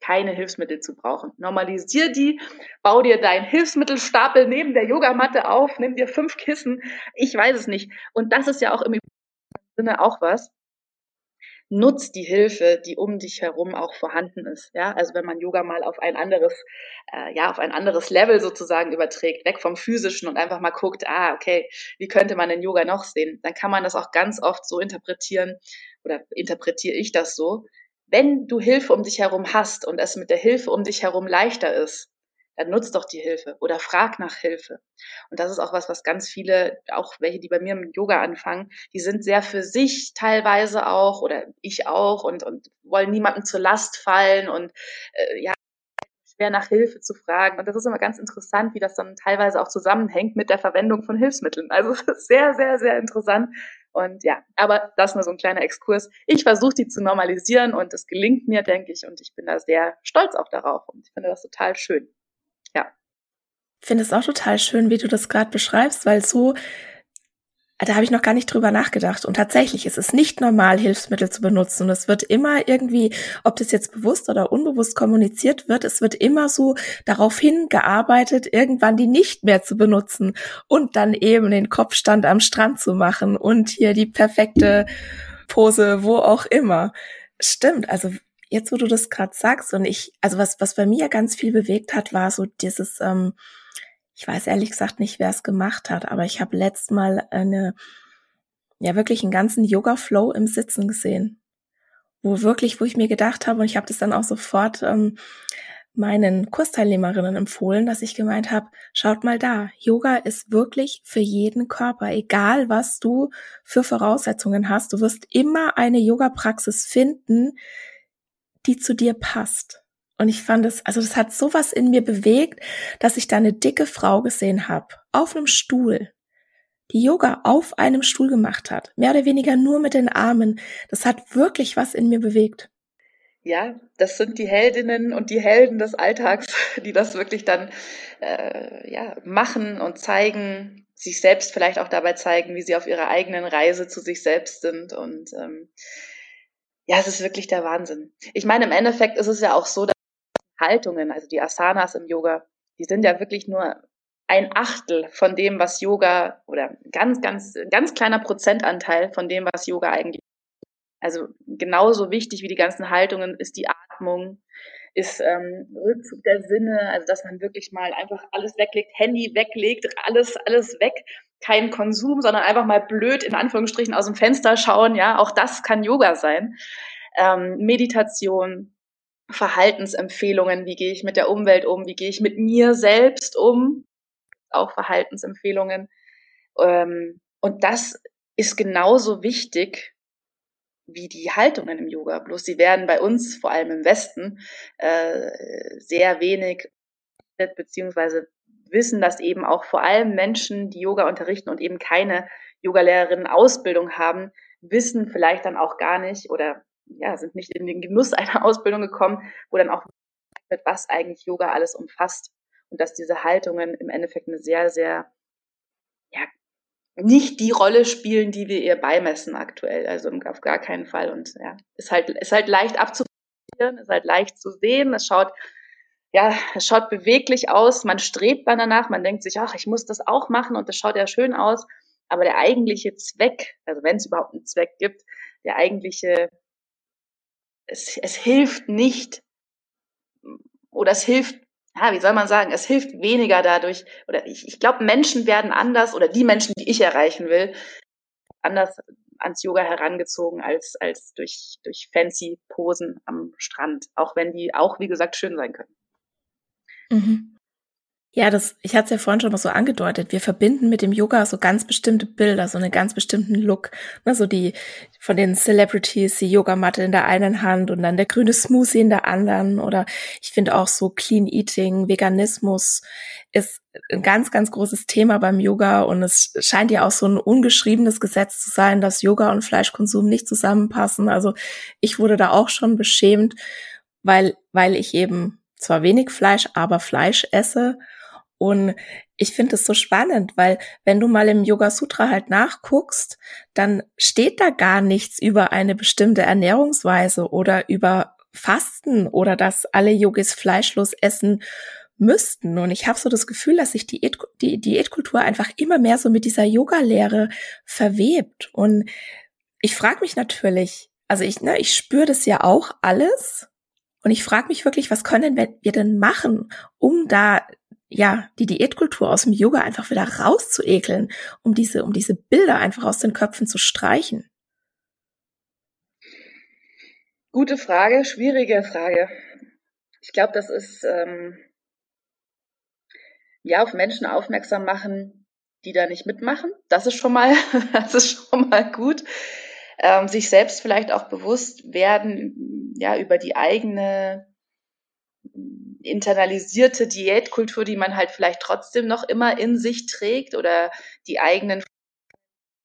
keine Hilfsmittel zu brauchen. Normalisier die, bau dir deinen Hilfsmittelstapel neben der Yogamatte auf, nimm dir fünf Kissen, ich weiß es nicht. Und das ist ja auch im Sinne auch was nutz die Hilfe, die um dich herum auch vorhanden ist. Ja, also wenn man Yoga mal auf ein anderes, äh, ja, auf ein anderes Level sozusagen überträgt, weg vom physischen und einfach mal guckt, ah, okay, wie könnte man den Yoga noch sehen? Dann kann man das auch ganz oft so interpretieren oder interpretiere ich das so. Wenn du Hilfe um dich herum hast und es mit der Hilfe um dich herum leichter ist, dann nutzt doch die Hilfe oder frag nach Hilfe. Und das ist auch was, was ganz viele, auch welche, die bei mir mit Yoga anfangen, die sind sehr für sich teilweise auch oder ich auch und, und wollen niemandem zur Last fallen und äh, ja, schwer nach Hilfe zu fragen. Und das ist immer ganz interessant, wie das dann teilweise auch zusammenhängt mit der Verwendung von Hilfsmitteln. Also sehr, sehr, sehr interessant. Und ja, aber das nur so ein kleiner Exkurs. Ich versuche die zu normalisieren und es gelingt mir, denke ich, und ich bin da sehr stolz auch darauf und ich finde das total schön finde es auch total schön, wie du das gerade beschreibst, weil so, da habe ich noch gar nicht drüber nachgedacht. Und tatsächlich ist es nicht normal, Hilfsmittel zu benutzen. Und es wird immer irgendwie, ob das jetzt bewusst oder unbewusst kommuniziert wird, es wird immer so darauf hingearbeitet, irgendwann die nicht mehr zu benutzen und dann eben den Kopfstand am Strand zu machen und hier die perfekte Pose, wo auch immer. Stimmt, also jetzt, wo du das gerade sagst und ich, also was, was bei mir ganz viel bewegt hat, war so dieses, ähm, ich weiß ehrlich gesagt nicht, wer es gemacht hat, aber ich habe letzt mal eine, ja wirklich einen ganzen Yoga-Flow im Sitzen gesehen, wo wirklich, wo ich mir gedacht habe und ich habe das dann auch sofort ähm, meinen Kursteilnehmerinnen empfohlen, dass ich gemeint habe, schaut mal da, Yoga ist wirklich für jeden Körper, egal was du für Voraussetzungen hast, du wirst immer eine Yoga-Praxis finden, die zu dir passt. Und ich fand es, also das hat sowas in mir bewegt, dass ich da eine dicke Frau gesehen habe, auf einem Stuhl, die Yoga auf einem Stuhl gemacht hat, mehr oder weniger nur mit den Armen. Das hat wirklich was in mir bewegt. Ja, das sind die Heldinnen und die Helden des Alltags, die das wirklich dann äh, ja, machen und zeigen, sich selbst vielleicht auch dabei zeigen, wie sie auf ihrer eigenen Reise zu sich selbst sind und ähm, ja, es ist wirklich der Wahnsinn. Ich meine, im Endeffekt ist es ja auch so, Haltungen, also die Asanas im Yoga, die sind ja wirklich nur ein Achtel von dem, was Yoga oder ganz, ganz, ganz kleiner Prozentanteil von dem, was Yoga eigentlich. Also genauso wichtig wie die ganzen Haltungen ist die Atmung, ist ähm, Rückzug der Sinne, also dass man wirklich mal einfach alles weglegt, Handy weglegt, alles, alles weg, kein Konsum, sondern einfach mal blöd in Anführungsstrichen aus dem Fenster schauen, ja, auch das kann Yoga sein. Ähm, Meditation, Verhaltensempfehlungen, wie gehe ich mit der Umwelt um, wie gehe ich mit mir selbst um, auch Verhaltensempfehlungen. Ähm, und das ist genauso wichtig wie die Haltungen im Yoga. Bloß sie werden bei uns, vor allem im Westen, äh, sehr wenig beziehungsweise wissen, dass eben auch vor allem Menschen, die Yoga unterrichten und eben keine Yogalehrerinnen Ausbildung haben, wissen vielleicht dann auch gar nicht oder ja, sind nicht in den Genuss einer Ausbildung gekommen, wo dann auch wird, was eigentlich Yoga alles umfasst und dass diese Haltungen im Endeffekt eine sehr, sehr ja, nicht die Rolle spielen, die wir ihr beimessen aktuell. Also auf gar keinen Fall. Und ja, ist halt, ist halt leicht abzuprobieren, ist halt leicht zu sehen. Es schaut, ja, es schaut beweglich aus. Man strebt dann danach. Man denkt sich, ach, ich muss das auch machen und das schaut ja schön aus. Aber der eigentliche Zweck, also wenn es überhaupt einen Zweck gibt, der eigentliche, es, es hilft nicht oder es hilft ja, wie soll man sagen, es hilft weniger dadurch, oder ich, ich glaube, Menschen werden anders, oder die Menschen, die ich erreichen will, anders ans Yoga herangezogen als, als durch, durch fancy Posen am Strand, auch wenn die auch, wie gesagt, schön sein können. Mhm. Ja, das, ich hatte es ja vorhin schon mal so angedeutet. Wir verbinden mit dem Yoga so ganz bestimmte Bilder, so einen ganz bestimmten Look. Ne, so die von den Celebrities, die Yogamatte in der einen Hand und dann der grüne Smoothie in der anderen. Oder ich finde auch so Clean Eating, Veganismus ist ein ganz, ganz großes Thema beim Yoga und es scheint ja auch so ein ungeschriebenes Gesetz zu sein, dass Yoga und Fleischkonsum nicht zusammenpassen. Also ich wurde da auch schon beschämt, weil, weil ich eben zwar wenig Fleisch, aber Fleisch esse und ich finde es so spannend, weil wenn du mal im Yoga Sutra halt nachguckst, dann steht da gar nichts über eine bestimmte Ernährungsweise oder über Fasten oder dass alle Yogis fleischlos essen müssten. Und ich habe so das Gefühl, dass sich die, die Diätkultur einfach immer mehr so mit dieser Yoga-Lehre verwebt. Und ich frage mich natürlich, also ich, ne, ich spüre das ja auch alles. Und ich frage mich wirklich, was können wir denn machen, um da ja, die Diätkultur aus dem Yoga einfach wieder rauszuekeln, um diese, um diese Bilder einfach aus den Köpfen zu streichen? Gute Frage, schwierige Frage. Ich glaube, das ist ähm, ja auf Menschen aufmerksam machen, die da nicht mitmachen. Das ist schon mal, das ist schon mal gut. Ähm, sich selbst vielleicht auch bewusst werden, ja, über die eigene internalisierte Diätkultur, die man halt vielleicht trotzdem noch immer in sich trägt oder die eigenen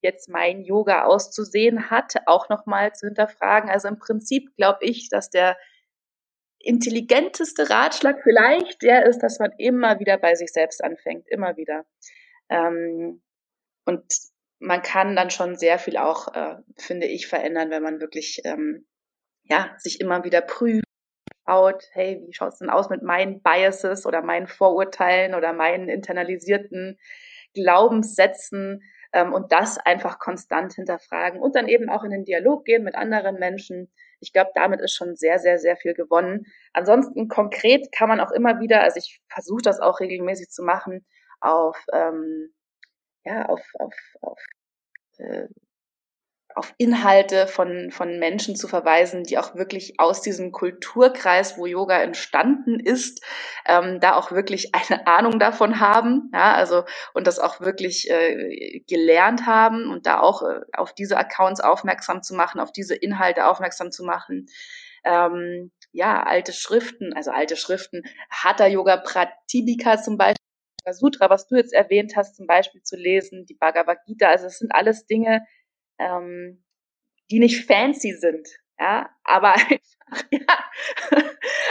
jetzt mein Yoga auszusehen hat, auch nochmal zu hinterfragen. Also im Prinzip glaube ich, dass der intelligenteste Ratschlag vielleicht der ist, dass man immer wieder bei sich selbst anfängt, immer wieder. Ähm, und man kann dann schon sehr viel auch, äh, finde ich, verändern, wenn man wirklich ähm, ja sich immer wieder prüft out, hey, wie schaut es denn aus mit meinen Biases oder meinen Vorurteilen oder meinen internalisierten Glaubenssätzen ähm, und das einfach konstant hinterfragen und dann eben auch in den Dialog gehen mit anderen Menschen. Ich glaube, damit ist schon sehr, sehr, sehr viel gewonnen. Ansonsten konkret kann man auch immer wieder, also ich versuche das auch regelmäßig zu machen, auf ähm, ja, auf, auf, auf äh, auf Inhalte von, von Menschen zu verweisen, die auch wirklich aus diesem Kulturkreis, wo Yoga entstanden ist, ähm, da auch wirklich eine Ahnung davon haben, ja, also und das auch wirklich äh, gelernt haben und da auch äh, auf diese Accounts aufmerksam zu machen, auf diese Inhalte aufmerksam zu machen. Ähm, ja, alte Schriften, also alte Schriften, Hatha Yoga Pratibhika zum Beispiel, Sutra, was du jetzt erwähnt hast, zum Beispiel zu lesen, die Bhagavad Gita, also es sind alles Dinge, ähm, die nicht fancy sind, ja, aber einfach, ja,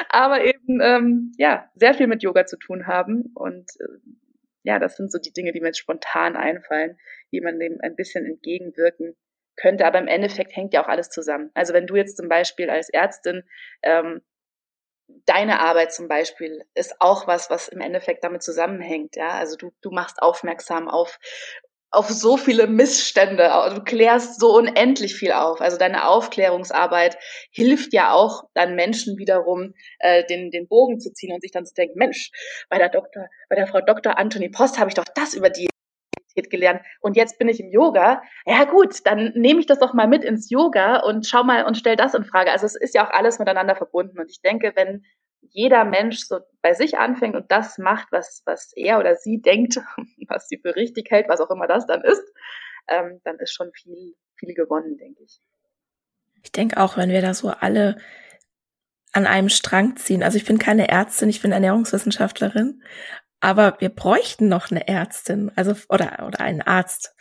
aber eben ähm, ja sehr viel mit Yoga zu tun haben und äh, ja, das sind so die Dinge, die mir jetzt spontan einfallen, wie man dem ein bisschen entgegenwirken könnte. Aber im Endeffekt hängt ja auch alles zusammen. Also wenn du jetzt zum Beispiel als Ärztin ähm, deine Arbeit zum Beispiel ist auch was, was im Endeffekt damit zusammenhängt. Ja, also du, du machst aufmerksam auf auf so viele Missstände. Du klärst so unendlich viel auf. Also deine Aufklärungsarbeit hilft ja auch dann Menschen wiederum, äh, den, den Bogen zu ziehen und sich dann zu denken, Mensch, bei der Doktor, bei der Frau Dr. Anthony Post habe ich doch das über die gelernt und jetzt bin ich im Yoga. Ja gut, dann nehme ich das doch mal mit ins Yoga und schau mal und stell das in Frage. Also es ist ja auch alles miteinander verbunden und ich denke, wenn jeder Mensch so bei sich anfängt und das macht, was, was er oder sie denkt, was sie für richtig hält, was auch immer das dann ist, ähm, dann ist schon viel, viel gewonnen, denke ich. Ich denke auch, wenn wir da so alle an einem Strang ziehen. Also ich bin keine Ärztin, ich bin Ernährungswissenschaftlerin, aber wir bräuchten noch eine Ärztin, also oder oder einen Arzt,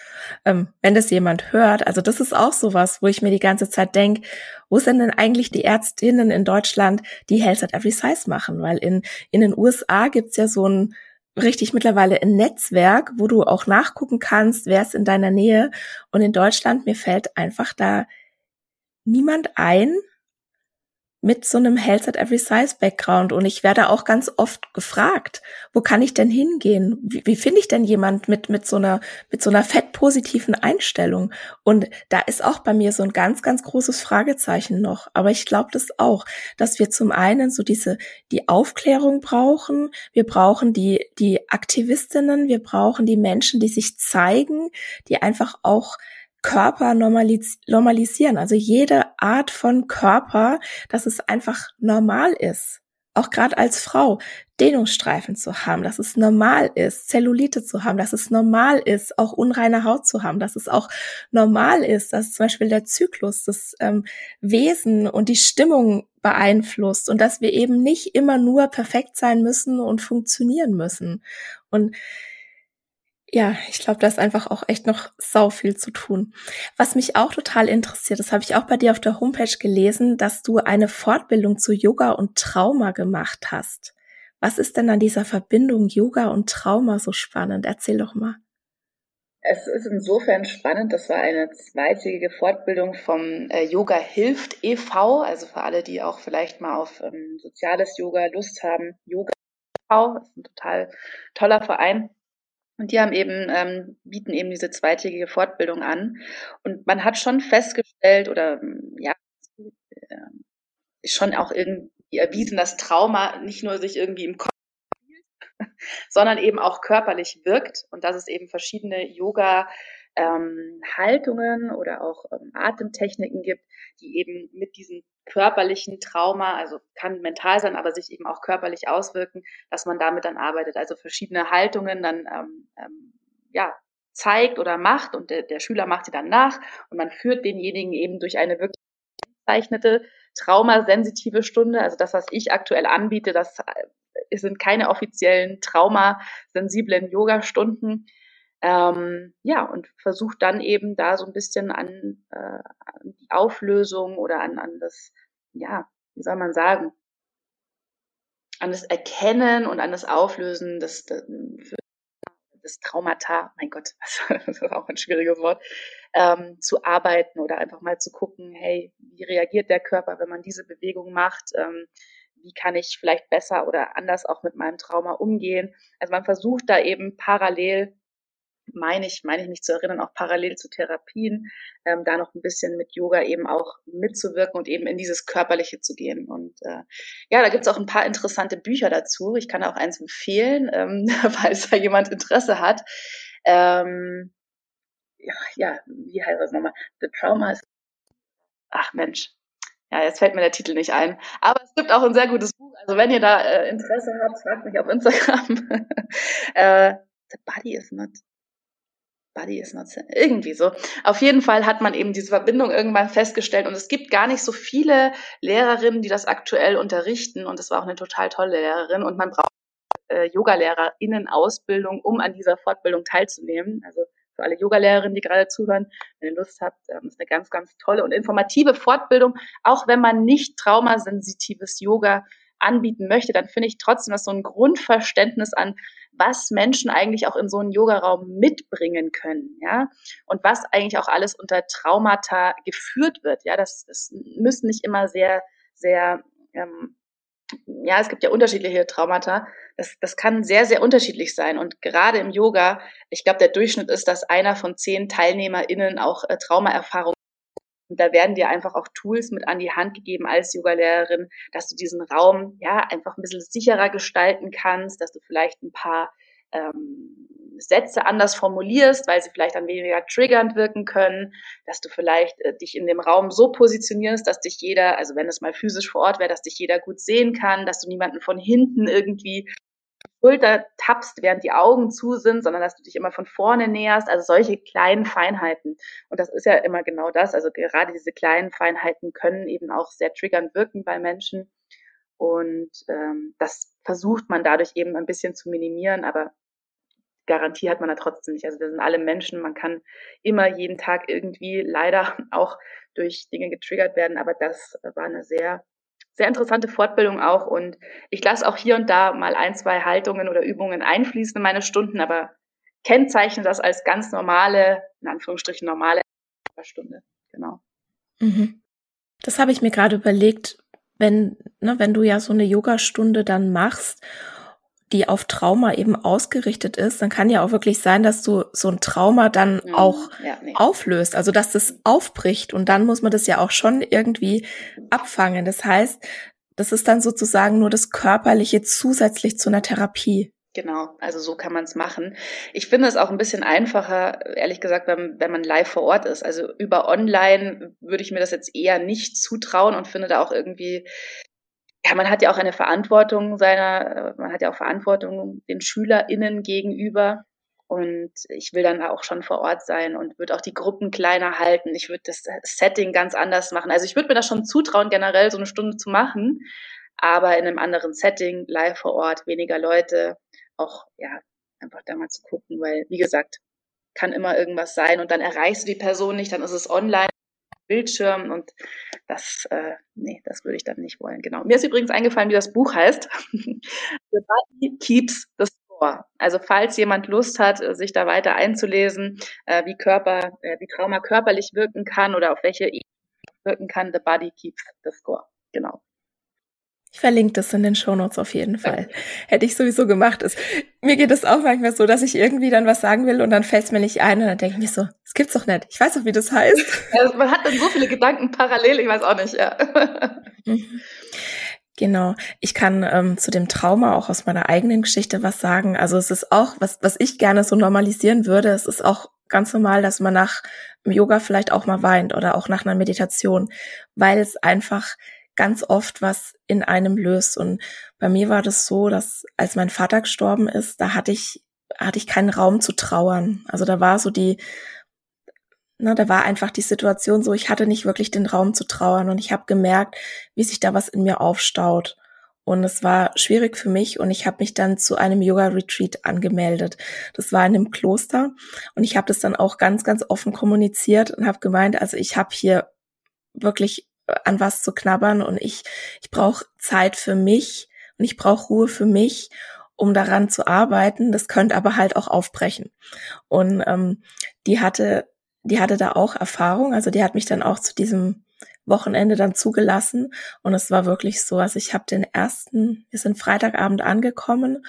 ähm, wenn das jemand hört. Also das ist auch sowas, wo ich mir die ganze Zeit denke, wo sind denn eigentlich die Ärztinnen in Deutschland, die Health at Every Size machen? Weil in in den USA gibt's ja so ein richtig mittlerweile ein Netzwerk, wo du auch nachgucken kannst, wer ist in deiner Nähe. Und in Deutschland mir fällt einfach da niemand ein, mit so einem Health at Every Size Background und ich werde auch ganz oft gefragt, wo kann ich denn hingehen? Wie, wie finde ich denn jemand mit mit so einer mit so einer fettpositiven Einstellung? Und da ist auch bei mir so ein ganz ganz großes Fragezeichen noch, aber ich glaube das auch, dass wir zum einen so diese die Aufklärung brauchen, wir brauchen die die Aktivistinnen, wir brauchen die Menschen, die sich zeigen, die einfach auch Körper normalis normalisieren. Also jede Art von Körper, dass es einfach normal ist. auch gerade als Frau, Dehnungsstreifen zu haben, dass es normal ist, Zellulite zu haben, dass es normal ist, auch unreine Haut zu haben, dass es auch normal ist, dass zum Beispiel der Zyklus, das ähm, Wesen und die Stimmung beeinflusst und dass wir eben nicht immer nur perfekt sein müssen und funktionieren müssen. Und ja, ich glaube, da ist einfach auch echt noch sau viel zu tun. Was mich auch total interessiert, das habe ich auch bei dir auf der Homepage gelesen, dass du eine Fortbildung zu Yoga und Trauma gemacht hast. Was ist denn an dieser Verbindung Yoga und Trauma so spannend? Erzähl doch mal. Es ist insofern spannend, das war eine zweitägige Fortbildung vom äh, Yoga Hilft e.V., also für alle, die auch vielleicht mal auf ähm, soziales Yoga Lust haben. Yoga e.V. ist ein total toller Verein und die haben eben, ähm, bieten eben diese zweitägige Fortbildung an. Und man hat schon festgestellt oder ja, äh, schon auch irgendwie erwiesen, dass Trauma nicht nur sich irgendwie im Kopf sondern eben auch körperlich wirkt und dass es eben verschiedene Yoga ähm, Haltungen oder auch ähm, Atemtechniken gibt, die eben mit diesem körperlichen Trauma, also kann mental sein, aber sich eben auch körperlich auswirken, dass man damit dann arbeitet. Also verschiedene Haltungen dann ähm, ähm, ja zeigt oder macht und der, der Schüler macht sie dann nach und man führt denjenigen eben durch eine wirklich gezeichnete traumasensitive Stunde. Also das, was ich aktuell anbiete, das äh, sind keine offiziellen traumasensiblen Yoga-Stunden, ähm, ja, und versucht dann eben da so ein bisschen an, äh, an die Auflösung oder an, an das, ja, wie soll man sagen, an das Erkennen und an das Auflösen des, des, Traumata, mein Gott, das ist auch ein schwieriges Wort, ähm, zu arbeiten oder einfach mal zu gucken, hey, wie reagiert der Körper, wenn man diese Bewegung macht? Ähm, wie kann ich vielleicht besser oder anders auch mit meinem Trauma umgehen? Also man versucht da eben parallel meine ich, meine ich mich zu erinnern, auch parallel zu Therapien, ähm, da noch ein bisschen mit Yoga eben auch mitzuwirken und eben in dieses Körperliche zu gehen. Und äh, ja, da gibt's auch ein paar interessante Bücher dazu. Ich kann auch eins empfehlen, ähm, falls da jemand Interesse hat. Ähm, ja, ja, wie heißt das nochmal? The Trauma is. Ach Mensch. Ja, jetzt fällt mir der Titel nicht ein. Aber es gibt auch ein sehr gutes Buch. Also wenn ihr da äh, Interesse habt, fragt mich auf Instagram. äh, the body is not Body is not irgendwie so. Auf jeden Fall hat man eben diese Verbindung irgendwann festgestellt und es gibt gar nicht so viele Lehrerinnen, die das aktuell unterrichten und es war auch eine total tolle Lehrerin und man braucht äh, Yogalehrerinnen Ausbildung, um an dieser Fortbildung teilzunehmen. Also für alle Yogalehrerinnen, die gerade zuhören, wenn ihr Lust habt, ähm, ist eine ganz, ganz tolle und informative Fortbildung, auch wenn man nicht traumasensitives Yoga anbieten möchte, dann finde ich trotzdem, dass so ein Grundverständnis an was Menschen eigentlich auch in so einen Yogaraum mitbringen können, ja, und was eigentlich auch alles unter Traumata geführt wird, ja, das, das müssen nicht immer sehr, sehr, ähm, ja, es gibt ja unterschiedliche Traumata. Das, das kann sehr, sehr unterschiedlich sein. Und gerade im Yoga, ich glaube, der Durchschnitt ist, dass einer von zehn TeilnehmerInnen auch äh, Traumaerfahrungen und da werden dir einfach auch Tools mit an die Hand gegeben als Yogalehrerin, dass du diesen Raum ja einfach ein bisschen sicherer gestalten kannst, dass du vielleicht ein paar ähm, Sätze anders formulierst, weil sie vielleicht dann weniger triggernd wirken können, dass du vielleicht äh, dich in dem Raum so positionierst, dass dich jeder, also wenn es mal physisch vor Ort wäre, dass dich jeder gut sehen kann, dass du niemanden von hinten irgendwie Schulter tappst, während die Augen zu sind, sondern dass du dich immer von vorne näherst. Also solche kleinen Feinheiten. Und das ist ja immer genau das. Also gerade diese kleinen Feinheiten können eben auch sehr triggernd wirken bei Menschen. Und ähm, das versucht man dadurch eben ein bisschen zu minimieren, aber Garantie hat man da trotzdem nicht. Also wir sind alle Menschen, man kann immer jeden Tag irgendwie leider auch durch Dinge getriggert werden, aber das war eine sehr sehr interessante Fortbildung auch und ich lasse auch hier und da mal ein, zwei Haltungen oder Übungen einfließen in meine Stunden, aber kennzeichne das als ganz normale, in Anführungsstrichen normale Stunde. Genau. Mhm. Das habe ich mir gerade überlegt, wenn, ne, wenn du ja so eine Yogastunde dann machst die auf Trauma eben ausgerichtet ist, dann kann ja auch wirklich sein, dass du so ein Trauma dann mhm. auch ja, nee. auflöst, also dass das aufbricht und dann muss man das ja auch schon irgendwie abfangen. Das heißt, das ist dann sozusagen nur das Körperliche zusätzlich zu einer Therapie. Genau, also so kann man es machen. Ich finde es auch ein bisschen einfacher, ehrlich gesagt, wenn, wenn man live vor Ort ist. Also über online würde ich mir das jetzt eher nicht zutrauen und finde da auch irgendwie ja, man hat ja auch eine Verantwortung seiner, äh, man hat ja auch Verantwortung den SchülerInnen gegenüber. Und ich will dann auch schon vor Ort sein und würde auch die Gruppen kleiner halten. Ich würde das Setting ganz anders machen. Also ich würde mir das schon zutrauen, generell so eine Stunde zu machen, aber in einem anderen Setting, live vor Ort, weniger Leute, auch ja, einfach da mal zu gucken, weil, wie gesagt, kann immer irgendwas sein und dann erreichst du die Person nicht, dann ist es online, Bildschirm und das, äh, nee, das würde ich dann nicht wollen. Genau. Mir ist übrigens eingefallen, wie das Buch heißt. the Body Keeps the Score. Also falls jemand Lust hat, sich da weiter einzulesen, äh, wie Körper, äh, wie Trauma körperlich wirken kann oder auf welche Ebene wirken kann, The Body Keeps the Score. Genau. Ich verlinke das in den Shownotes auf jeden Fall. Hätte ich sowieso gemacht. Es, mir geht es auch manchmal so, dass ich irgendwie dann was sagen will und dann fällt es mir nicht ein und dann denke ich mir so, das gibt's doch nicht. Ich weiß doch, wie das heißt. Also man hat dann so viele Gedanken parallel, ich weiß auch nicht, ja. Mhm. Genau. Ich kann ähm, zu dem Trauma auch aus meiner eigenen Geschichte was sagen. Also es ist auch, was, was ich gerne so normalisieren würde, es ist auch ganz normal, dass man nach Yoga vielleicht auch mal weint oder auch nach einer Meditation, weil es einfach ganz oft was in einem löst. Und bei mir war das so, dass als mein Vater gestorben ist, da hatte ich, hatte ich keinen Raum zu trauern. Also da war so die, na, da war einfach die Situation so, ich hatte nicht wirklich den Raum zu trauern und ich habe gemerkt, wie sich da was in mir aufstaut. Und es war schwierig für mich und ich habe mich dann zu einem Yoga-Retreat angemeldet. Das war in einem Kloster und ich habe das dann auch ganz, ganz offen kommuniziert und habe gemeint, also ich habe hier wirklich an was zu knabbern und ich, ich brauche Zeit für mich und ich brauche Ruhe für mich, um daran zu arbeiten. Das könnte aber halt auch aufbrechen. Und ähm, die hatte, die hatte da auch Erfahrung. Also die hat mich dann auch zu diesem Wochenende dann zugelassen. Und es war wirklich so, also ich habe den ersten, wir sind Freitagabend angekommen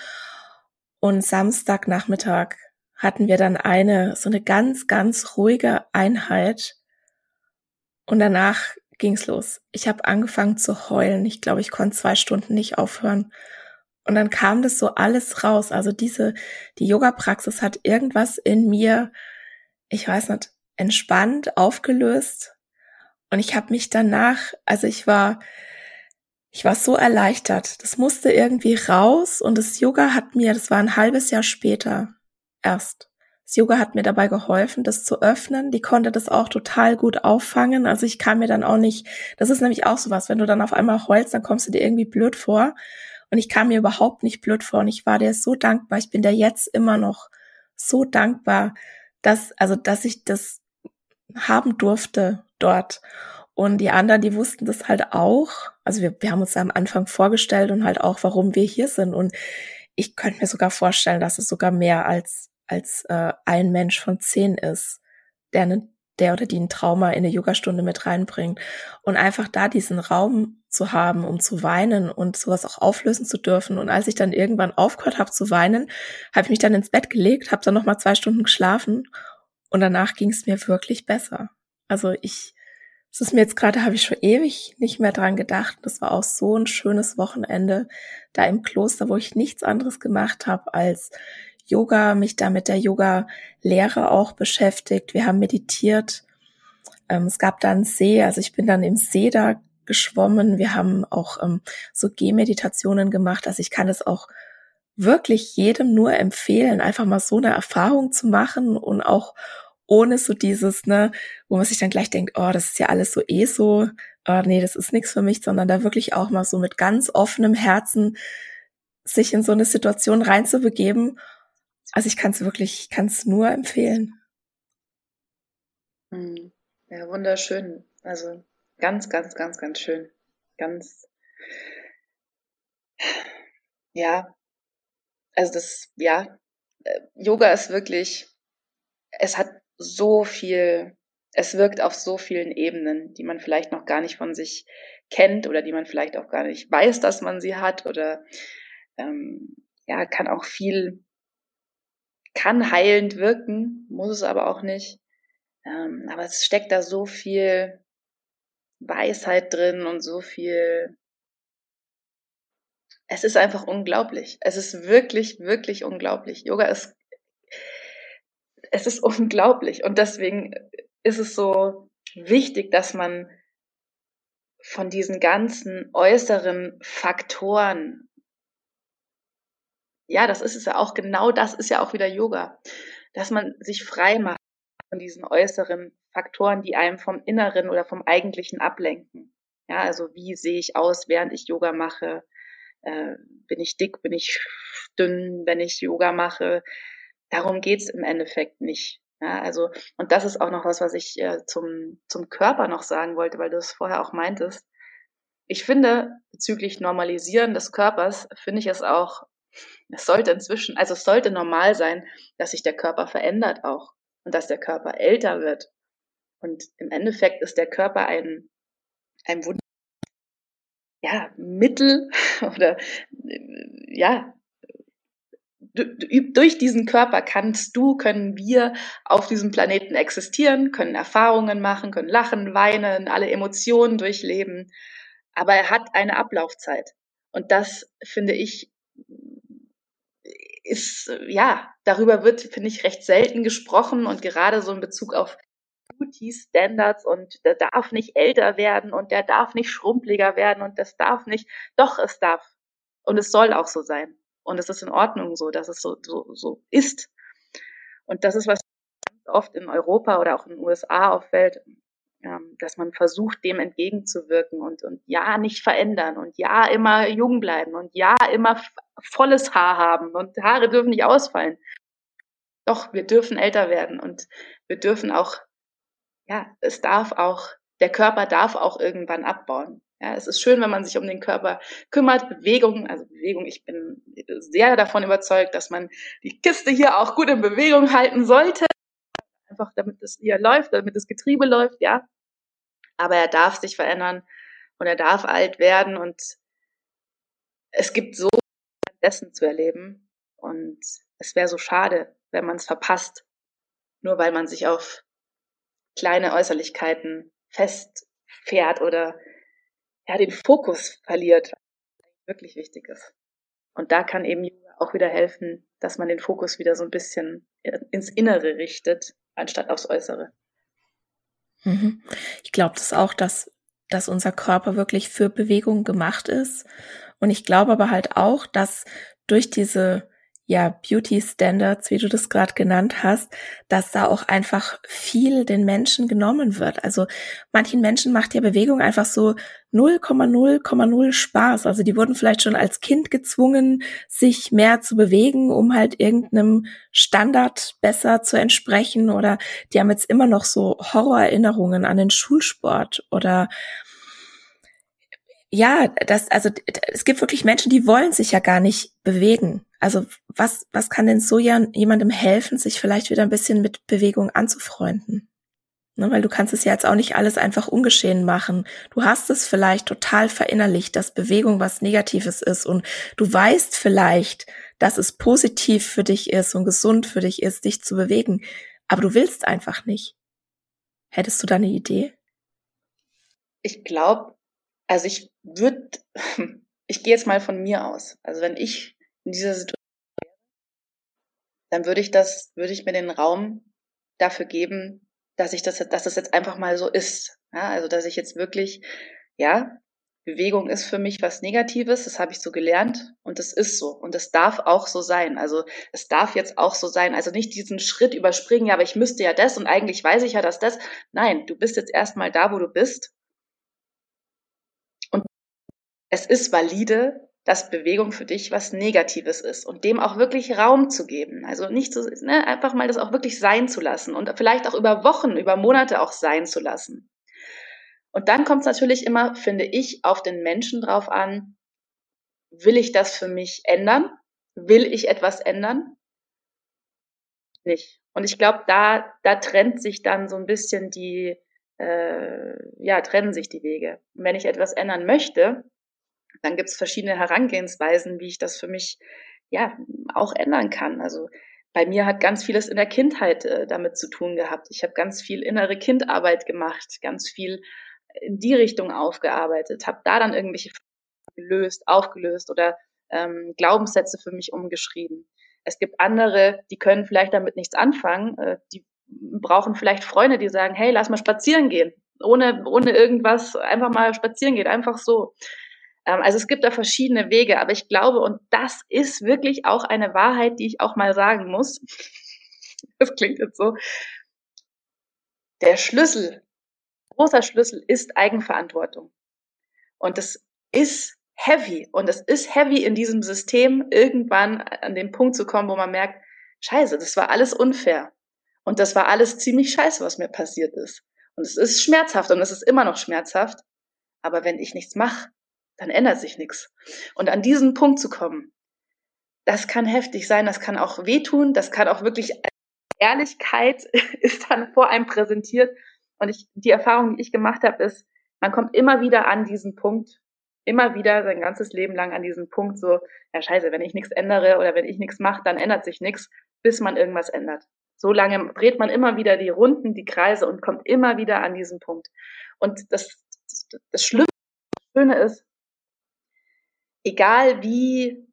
und Samstagnachmittag hatten wir dann eine, so eine ganz, ganz ruhige Einheit. Und danach ging's los. Ich habe angefangen zu heulen. Ich glaube, ich konnte zwei Stunden nicht aufhören. Und dann kam das so alles raus. Also diese, die Yoga-Praxis hat irgendwas in mir, ich weiß nicht, entspannt, aufgelöst. Und ich habe mich danach, also ich war, ich war so erleichtert. Das musste irgendwie raus und das Yoga hat mir, das war ein halbes Jahr später erst, das Yoga hat mir dabei geholfen, das zu öffnen. Die konnte das auch total gut auffangen. Also ich kam mir dann auch nicht, das ist nämlich auch sowas, wenn du dann auf einmal heulst, dann kommst du dir irgendwie blöd vor. Und ich kam mir überhaupt nicht blöd vor und ich war dir so dankbar. Ich bin dir jetzt immer noch so dankbar, dass, also, dass ich das haben durfte dort. Und die anderen, die wussten das halt auch. Also wir, wir haben uns am Anfang vorgestellt und halt auch, warum wir hier sind. Und ich könnte mir sogar vorstellen, dass es sogar mehr als als äh, ein Mensch von zehn ist, der, eine, der oder die ein Trauma in eine Yogastunde mit reinbringt. Und einfach da diesen Raum zu haben, um zu weinen und sowas auch auflösen zu dürfen. Und als ich dann irgendwann aufgehört habe zu weinen, habe ich mich dann ins Bett gelegt, habe dann noch mal zwei Stunden geschlafen und danach ging es mir wirklich besser. Also ich, es ist mir jetzt gerade, habe ich schon ewig nicht mehr dran gedacht. Das war auch so ein schönes Wochenende da im Kloster, wo ich nichts anderes gemacht habe als Yoga, mich da mit der Yoga-Lehre auch beschäftigt. Wir haben meditiert. Ähm, es gab da einen See, also ich bin dann im See da geschwommen. Wir haben auch ähm, so Gehmeditationen gemacht. Also ich kann es auch wirklich jedem nur empfehlen, einfach mal so eine Erfahrung zu machen und auch ohne so dieses, ne, wo man sich dann gleich denkt, oh, das ist ja alles so eh so, oh, nee, das ist nichts für mich, sondern da wirklich auch mal so mit ganz offenem Herzen sich in so eine Situation reinzubegeben also ich kann es wirklich, kann es nur empfehlen. Hm. Ja, wunderschön. Also ganz, ganz, ganz, ganz schön. Ganz, ja, also das, ja, äh, Yoga ist wirklich, es hat so viel, es wirkt auf so vielen Ebenen, die man vielleicht noch gar nicht von sich kennt oder die man vielleicht auch gar nicht weiß, dass man sie hat oder ähm, ja, kann auch viel kann heilend wirken, muss es aber auch nicht. Ähm, aber es steckt da so viel Weisheit drin und so viel. Es ist einfach unglaublich. Es ist wirklich, wirklich unglaublich. Yoga ist, es ist unglaublich. Und deswegen ist es so wichtig, dass man von diesen ganzen äußeren Faktoren. Ja, das ist es ja auch, genau das ist ja auch wieder Yoga, dass man sich frei macht von diesen äußeren Faktoren, die einem vom Inneren oder vom Eigentlichen ablenken. Ja, also wie sehe ich aus, während ich Yoga mache? Äh, bin ich dick, bin ich dünn, wenn ich Yoga mache? Darum geht's im Endeffekt nicht. Ja, also, und das ist auch noch was, was ich äh, zum, zum Körper noch sagen wollte, weil du es vorher auch meintest. Ich finde, bezüglich Normalisieren des Körpers, finde ich es auch, es sollte inzwischen, also es sollte normal sein, dass sich der Körper verändert auch und dass der Körper älter wird. Und im Endeffekt ist der Körper ein, ein ja, Mittel oder, ja, durch diesen Körper kannst du, können wir auf diesem Planeten existieren, können Erfahrungen machen, können lachen, weinen, alle Emotionen durchleben. Aber er hat eine Ablaufzeit. Und das finde ich, ist, ja, darüber wird, finde ich, recht selten gesprochen und gerade so in Bezug auf Beauty Standards und der darf nicht älter werden und der darf nicht schrumpeliger werden und das darf nicht, doch, es darf. Und es soll auch so sein. Und es ist in Ordnung so, dass es so, so, so ist. Und das ist, was oft in Europa oder auch in den USA auffällt, dass man versucht, dem entgegenzuwirken und, und ja, nicht verändern und ja, immer jung bleiben und ja, immer volles Haar haben und Haare dürfen nicht ausfallen. Doch, wir dürfen älter werden und wir dürfen auch, ja, es darf auch, der Körper darf auch irgendwann abbauen. Ja, es ist schön, wenn man sich um den Körper kümmert. Bewegung, also Bewegung, ich bin sehr davon überzeugt, dass man die Kiste hier auch gut in Bewegung halten sollte. Einfach damit es hier läuft, damit das Getriebe läuft, ja. Aber er darf sich verändern und er darf alt werden und es gibt so dessen zu erleben und es wäre so schade, wenn man es verpasst, nur weil man sich auf kleine Äußerlichkeiten festfährt oder ja, den Fokus verliert, was wirklich wichtig ist. Und da kann eben auch wieder helfen, dass man den Fokus wieder so ein bisschen ins Innere richtet, anstatt aufs Äußere. Mhm. Ich glaube das auch, dass, dass unser Körper wirklich für Bewegung gemacht ist. Und ich glaube aber halt auch, dass durch diese ja, Beauty Standards, wie du das gerade genannt hast, dass da auch einfach viel den Menschen genommen wird. Also manchen Menschen macht ja Bewegung einfach so 0,0,0 Spaß. Also die wurden vielleicht schon als Kind gezwungen, sich mehr zu bewegen, um halt irgendeinem Standard besser zu entsprechen oder die haben jetzt immer noch so Horrorerinnerungen an den Schulsport oder ja, das, also es gibt wirklich Menschen, die wollen sich ja gar nicht bewegen. Also was, was kann denn so jemandem helfen, sich vielleicht wieder ein bisschen mit Bewegung anzufreunden? Ne, weil du kannst es ja jetzt auch nicht alles einfach ungeschehen machen. Du hast es vielleicht total verinnerlicht, dass Bewegung was Negatives ist und du weißt vielleicht, dass es positiv für dich ist und gesund für dich ist, dich zu bewegen, aber du willst einfach nicht. Hättest du da eine Idee? Ich glaube, also ich würde, ich gehe jetzt mal von mir aus. Also wenn ich in dieser Situation wäre, dann würde ich das, würde ich mir den Raum dafür geben, dass ich das, dass das jetzt einfach mal so ist. Ja, also dass ich jetzt wirklich, ja, Bewegung ist für mich was Negatives, das habe ich so gelernt und das ist so und das darf auch so sein. Also es darf jetzt auch so sein. Also nicht diesen Schritt überspringen, ja, aber ich müsste ja das und eigentlich weiß ich ja, dass das. Nein, du bist jetzt erstmal da, wo du bist. Und es ist valide, dass Bewegung für dich was Negatives ist und dem auch wirklich Raum zu geben. Also nicht so, ne, einfach mal das auch wirklich sein zu lassen und vielleicht auch über Wochen, über Monate auch sein zu lassen. Und dann kommt es natürlich immer, finde ich, auf den Menschen drauf an, will ich das für mich ändern? Will ich etwas ändern? Nicht. Und ich glaube, da, da trennt sich dann so ein bisschen die, äh, ja, trennen sich die Wege. Und wenn ich etwas ändern möchte, dann gibt es verschiedene Herangehensweisen, wie ich das für mich ja auch ändern kann. Also bei mir hat ganz vieles in der Kindheit äh, damit zu tun gehabt. Ich habe ganz viel innere Kindarbeit gemacht, ganz viel in die Richtung aufgearbeitet, habe da dann irgendwelche gelöst, aufgelöst oder ähm, Glaubenssätze für mich umgeschrieben. Es gibt andere, die können vielleicht damit nichts anfangen, äh, die brauchen vielleicht Freunde, die sagen, hey, lass mal spazieren gehen. ohne, ohne irgendwas einfach mal spazieren geht, einfach so. Ähm, also es gibt da verschiedene Wege, aber ich glaube, und das ist wirklich auch eine Wahrheit, die ich auch mal sagen muss. Das klingt jetzt so. Der Schlüssel, großer Schlüssel ist Eigenverantwortung. Und das ist heavy. Und es ist heavy in diesem System, irgendwann an den Punkt zu kommen, wo man merkt, scheiße, das war alles unfair. Und das war alles ziemlich scheiße, was mir passiert ist. Und es ist schmerzhaft und es ist immer noch schmerzhaft. Aber wenn ich nichts mache, dann ändert sich nichts. Und an diesen Punkt zu kommen, das kann heftig sein, das kann auch wehtun, das kann auch wirklich Ehrlichkeit ist dann vor einem präsentiert. Und ich, die Erfahrung, die ich gemacht habe, ist, man kommt immer wieder an diesen Punkt, immer wieder sein ganzes Leben lang an diesen Punkt so, ja scheiße, wenn ich nichts ändere oder wenn ich nichts mache, dann ändert sich nichts, bis man irgendwas ändert. So lange dreht man immer wieder die Runden, die Kreise und kommt immer wieder an diesen Punkt. Und das, das Schlimme, das Schöne ist, egal wie,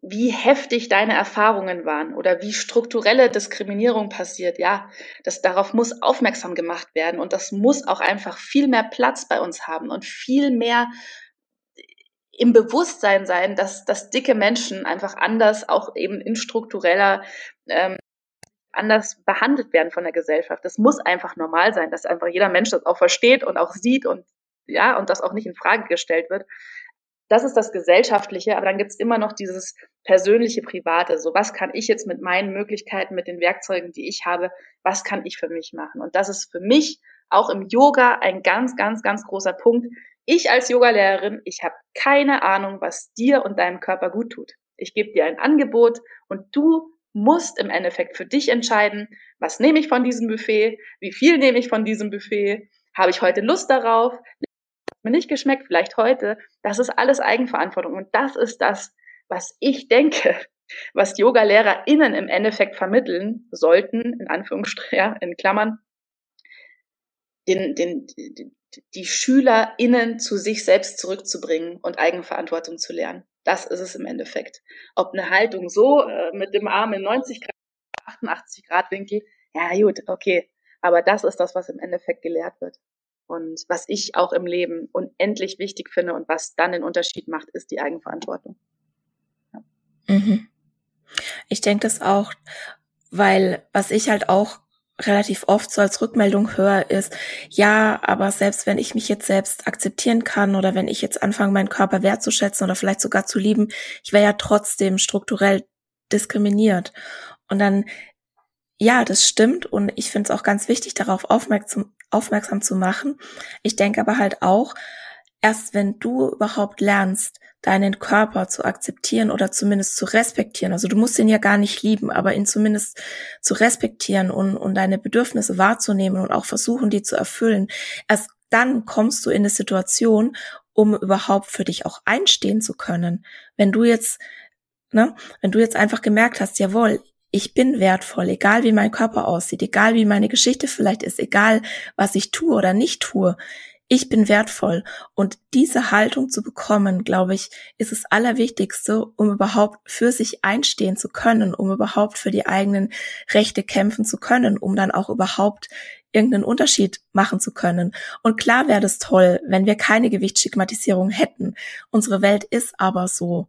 wie heftig deine Erfahrungen waren oder wie strukturelle Diskriminierung passiert, ja, das, darauf muss aufmerksam gemacht werden und das muss auch einfach viel mehr Platz bei uns haben und viel mehr im Bewusstsein sein, dass, dass dicke Menschen einfach anders, auch eben in struktureller, ähm, anders behandelt werden von der Gesellschaft. Das muss einfach normal sein, dass einfach jeder Mensch das auch versteht und auch sieht und ja, und das auch nicht in Frage gestellt wird. Das ist das Gesellschaftliche, aber dann gibt's immer noch dieses persönliche, private. So, was kann ich jetzt mit meinen Möglichkeiten, mit den Werkzeugen, die ich habe, was kann ich für mich machen? Und das ist für mich auch im Yoga ein ganz, ganz, ganz großer Punkt. Ich als Yogalehrerin, ich habe keine Ahnung, was dir und deinem Körper gut tut. Ich gebe dir ein Angebot und du musst im Endeffekt für dich entscheiden, was nehme ich von diesem Buffet, wie viel nehme ich von diesem Buffet, habe ich heute Lust darauf, mir nicht geschmeckt, vielleicht heute. Das ist alles Eigenverantwortung. Und das ist das, was ich denke, was Yoga-LehrerInnen im Endeffekt vermitteln sollten, in Anführungsstrichen, in Klammern, den, den, die, die SchülerInnen zu sich selbst zurückzubringen und Eigenverantwortung zu lernen. Das ist es im Endeffekt. Ob eine Haltung so äh, mit dem Arm in 90 Grad, 88 Grad Winkel, ja gut, okay. Aber das ist das, was im Endeffekt gelehrt wird. Und was ich auch im Leben unendlich wichtig finde und was dann den Unterschied macht, ist die Eigenverantwortung. Ja. Mhm. Ich denke das auch, weil was ich halt auch relativ oft so als Rückmeldung höre, ist, ja, aber selbst wenn ich mich jetzt selbst akzeptieren kann oder wenn ich jetzt anfange, meinen Körper wertzuschätzen oder vielleicht sogar zu lieben, ich wäre ja trotzdem strukturell diskriminiert. Und dann ja, das stimmt und ich finde es auch ganz wichtig, darauf aufmerksam, aufmerksam zu machen. Ich denke aber halt auch, erst wenn du überhaupt lernst, deinen Körper zu akzeptieren oder zumindest zu respektieren. Also du musst ihn ja gar nicht lieben, aber ihn zumindest zu respektieren und, und deine Bedürfnisse wahrzunehmen und auch versuchen, die zu erfüllen. Erst dann kommst du in eine Situation, um überhaupt für dich auch einstehen zu können. Wenn du jetzt, ne, wenn du jetzt einfach gemerkt hast, jawohl, ich bin wertvoll, egal wie mein Körper aussieht, egal wie meine Geschichte vielleicht ist, egal was ich tue oder nicht tue. Ich bin wertvoll. Und diese Haltung zu bekommen, glaube ich, ist das Allerwichtigste, um überhaupt für sich einstehen zu können, um überhaupt für die eigenen Rechte kämpfen zu können, um dann auch überhaupt irgendeinen Unterschied machen zu können. Und klar wäre das toll, wenn wir keine Gewichtsstigmatisierung hätten. Unsere Welt ist aber so.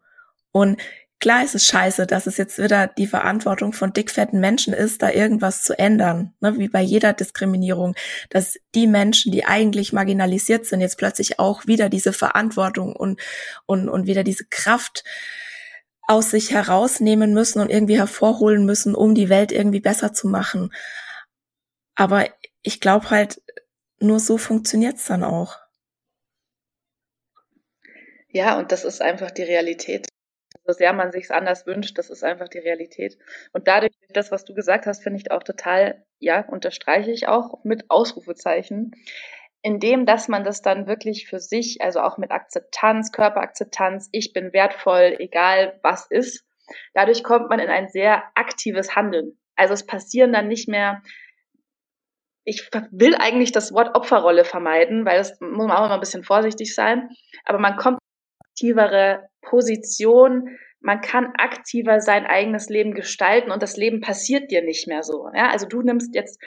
Und Klar ist es scheiße, dass es jetzt wieder die Verantwortung von dickfetten Menschen ist, da irgendwas zu ändern, ne, wie bei jeder Diskriminierung, dass die Menschen, die eigentlich marginalisiert sind, jetzt plötzlich auch wieder diese Verantwortung und, und, und wieder diese Kraft aus sich herausnehmen müssen und irgendwie hervorholen müssen, um die Welt irgendwie besser zu machen. Aber ich glaube halt, nur so funktioniert's dann auch. Ja, und das ist einfach die Realität sehr man sich es anders wünscht, das ist einfach die Realität. Und dadurch, das, was du gesagt hast, finde ich auch total, ja, unterstreiche ich auch mit Ausrufezeichen, indem, dass man das dann wirklich für sich, also auch mit Akzeptanz, Körperakzeptanz, ich bin wertvoll, egal was ist, dadurch kommt man in ein sehr aktives Handeln. Also es passieren dann nicht mehr ich will eigentlich das Wort Opferrolle vermeiden, weil das muss man auch immer ein bisschen vorsichtig sein. Aber man kommt aktivere Position. Man kann aktiver sein eigenes Leben gestalten und das Leben passiert dir nicht mehr so. Ja? Also du nimmst jetzt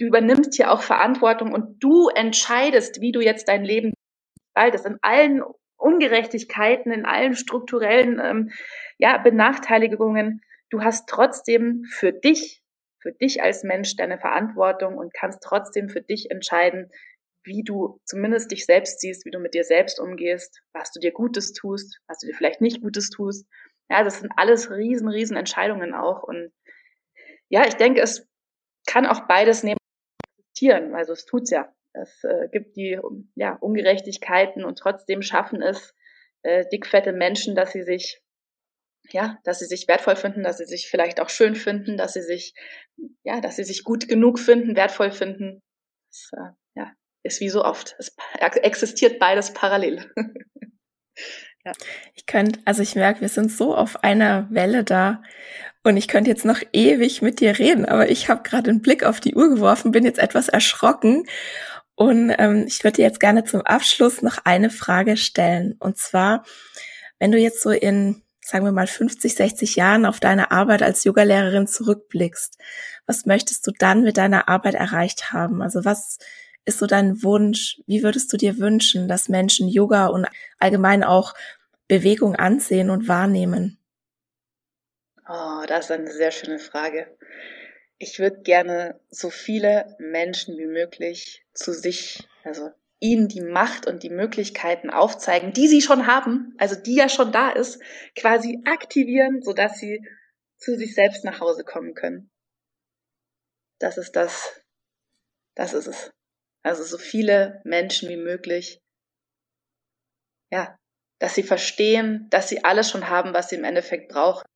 du übernimmst hier auch Verantwortung und du entscheidest, wie du jetzt dein Leben gestaltest. In allen Ungerechtigkeiten, in allen strukturellen ähm, ja, Benachteiligungen. Du hast trotzdem für dich, für dich als Mensch deine Verantwortung und kannst trotzdem für dich entscheiden, wie du zumindest dich selbst siehst, wie du mit dir selbst umgehst, was du dir Gutes tust, was du dir vielleicht nicht Gutes tust. Ja, das sind alles riesen, riesen Entscheidungen auch. Und ja, ich denke, es kann auch beides neben existieren. Also es tut's ja. Es äh, gibt die ja, Ungerechtigkeiten und trotzdem schaffen es äh, dickfette Menschen, dass sie sich ja, dass sie sich wertvoll finden, dass sie sich vielleicht auch schön finden, dass sie sich ja, dass sie sich gut genug finden, wertvoll finden. Das, äh, ist wie so oft. Es existiert beides parallel. ja. Ich könnte, also ich merke, wir sind so auf einer Welle da und ich könnte jetzt noch ewig mit dir reden, aber ich habe gerade einen Blick auf die Uhr geworfen, bin jetzt etwas erschrocken und ähm, ich würde dir jetzt gerne zum Abschluss noch eine Frage stellen. Und zwar, wenn du jetzt so in, sagen wir mal, 50, 60 Jahren auf deine Arbeit als Yogalehrerin zurückblickst, was möchtest du dann mit deiner Arbeit erreicht haben? Also was ist so dein Wunsch? Wie würdest du dir wünschen, dass Menschen Yoga und allgemein auch Bewegung ansehen und wahrnehmen? Oh, das ist eine sehr schöne Frage ich würde gerne so viele Menschen wie möglich zu sich, also ihnen die Macht und die Möglichkeiten aufzeigen, die sie schon haben, also die ja schon da ist, quasi aktivieren, sodass sie zu sich selbst nach Hause kommen können. Das ist das, das ist es. Also so viele Menschen wie möglich, ja, dass sie verstehen, dass sie alles schon haben, was sie im Endeffekt brauchen,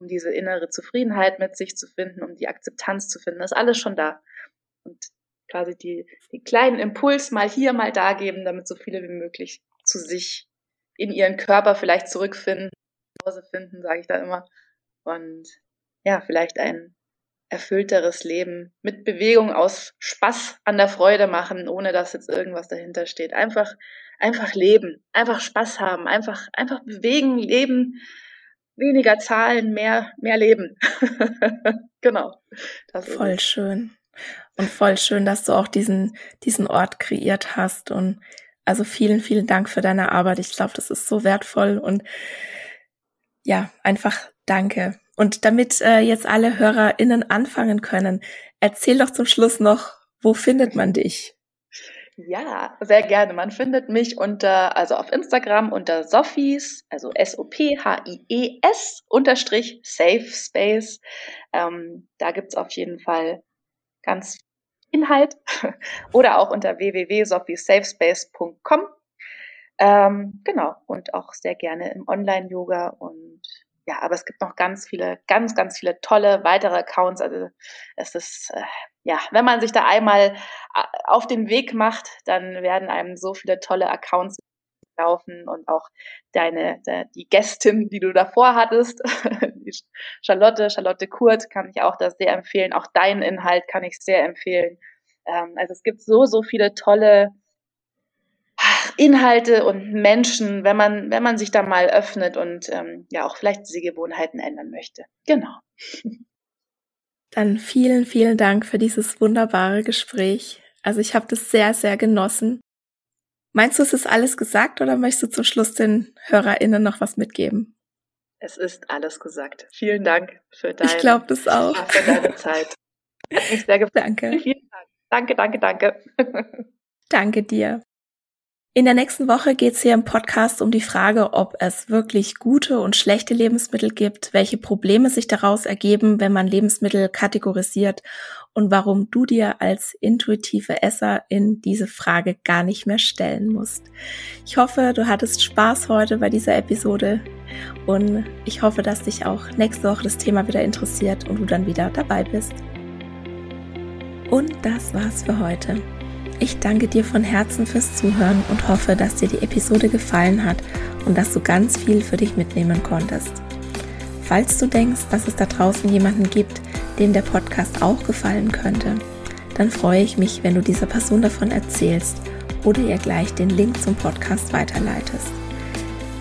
um diese innere Zufriedenheit mit sich zu finden, um die Akzeptanz zu finden. Das ist alles schon da. Und quasi die, die kleinen Impuls mal hier, mal da geben, damit so viele wie möglich zu sich in ihren Körper vielleicht zurückfinden, Hause finden, sage ich da immer. Und ja, vielleicht ein erfüllteres Leben mit Bewegung aus Spaß an der Freude machen, ohne dass jetzt irgendwas dahinter steht. Einfach, einfach leben, einfach Spaß haben, einfach, einfach bewegen, leben, weniger Zahlen, mehr, mehr Leben. genau. voll schön. Und voll schön, dass du auch diesen, diesen Ort kreiert hast. Und also vielen, vielen Dank für deine Arbeit. Ich glaube, das ist so wertvoll und ja, einfach danke. Und damit äh, jetzt alle HörerInnen anfangen können, erzähl doch zum Schluss noch, wo findet man dich? Ja, sehr gerne. Man findet mich unter, also auf Instagram unter Sophies, also S-O-P-H-I-E-S unterstrich Safe Space. Ähm, da gibt's auf jeden Fall ganz Inhalt. Oder auch unter www.sophiesafespace.com. Ähm, genau. Und auch sehr gerne im Online-Yoga und ja, aber es gibt noch ganz viele, ganz, ganz viele tolle weitere Accounts. Also es ist, äh, ja, wenn man sich da einmal äh, auf den Weg macht, dann werden einem so viele tolle Accounts laufen und auch deine, die Gästin, die du davor hattest, Charlotte, Charlotte Kurt, kann ich auch das sehr empfehlen. Auch deinen Inhalt kann ich sehr empfehlen. Ähm, also es gibt so, so viele tolle Inhalte und Menschen, wenn man, wenn man sich da mal öffnet und ähm, ja auch vielleicht diese Gewohnheiten ändern möchte. Genau. Dann vielen, vielen Dank für dieses wunderbare Gespräch. Also ich habe das sehr, sehr genossen. Meinst du, es ist alles gesagt oder möchtest du zum Schluss den HörerInnen noch was mitgeben? Es ist alles gesagt. Vielen Dank für deine, ich glaube das auch. für deine Zeit. Hat mich sehr gefreut. Danke. Vielen Dank. Danke, danke, danke. danke dir. In der nächsten Woche geht es hier im Podcast um die Frage, ob es wirklich gute und schlechte Lebensmittel gibt, welche Probleme sich daraus ergeben, wenn man Lebensmittel kategorisiert und warum du dir als intuitive Esser in diese Frage gar nicht mehr stellen musst. Ich hoffe, du hattest Spaß heute bei dieser Episode und ich hoffe, dass dich auch nächste Woche das Thema wieder interessiert und du dann wieder dabei bist. Und das war's für heute. Ich danke dir von Herzen fürs Zuhören und hoffe, dass dir die Episode gefallen hat und dass du ganz viel für dich mitnehmen konntest. Falls du denkst, dass es da draußen jemanden gibt, dem der Podcast auch gefallen könnte, dann freue ich mich, wenn du dieser Person davon erzählst oder ihr gleich den Link zum Podcast weiterleitest.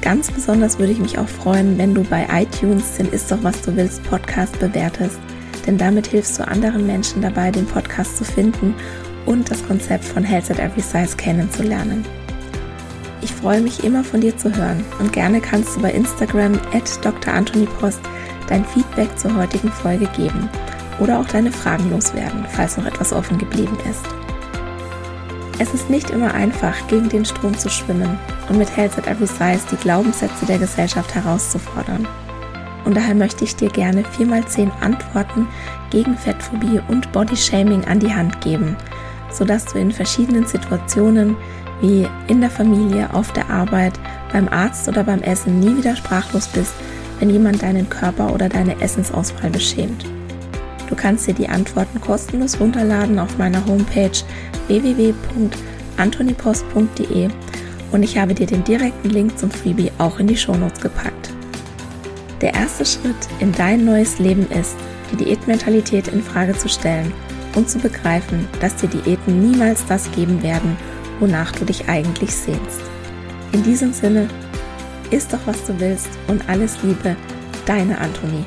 Ganz besonders würde ich mich auch freuen, wenn du bei iTunes den Ist doch was du willst Podcast bewertest denn damit hilfst du anderen Menschen dabei, den Podcast zu finden und das Konzept von Health at Every Size kennenzulernen. Ich freue mich immer von dir zu hören und gerne kannst du bei Instagram at Dr. Dein Feedback zur heutigen Folge geben oder auch deine Fragen loswerden, falls noch etwas offen geblieben ist. Es ist nicht immer einfach, gegen den Strom zu schwimmen und mit Health at Every Size die Glaubenssätze der Gesellschaft herauszufordern. Und daher möchte ich dir gerne 4x10 Antworten gegen Fettphobie und Bodyshaming an die Hand geben, sodass du in verschiedenen Situationen wie in der Familie, auf der Arbeit, beim Arzt oder beim Essen nie wieder sprachlos bist, wenn jemand deinen Körper oder deine Essensauswahl beschämt. Du kannst dir die Antworten kostenlos runterladen auf meiner Homepage www.antonipost.de und ich habe dir den direkten Link zum Freebie auch in die Shownotes gepackt. Der erste Schritt in dein neues Leben ist, die Diätmentalität in Frage zu stellen und zu begreifen, dass dir Diäten niemals das geben werden, wonach du dich eigentlich sehnst. In diesem Sinne, isst doch was du willst und alles Liebe, deine Antonie.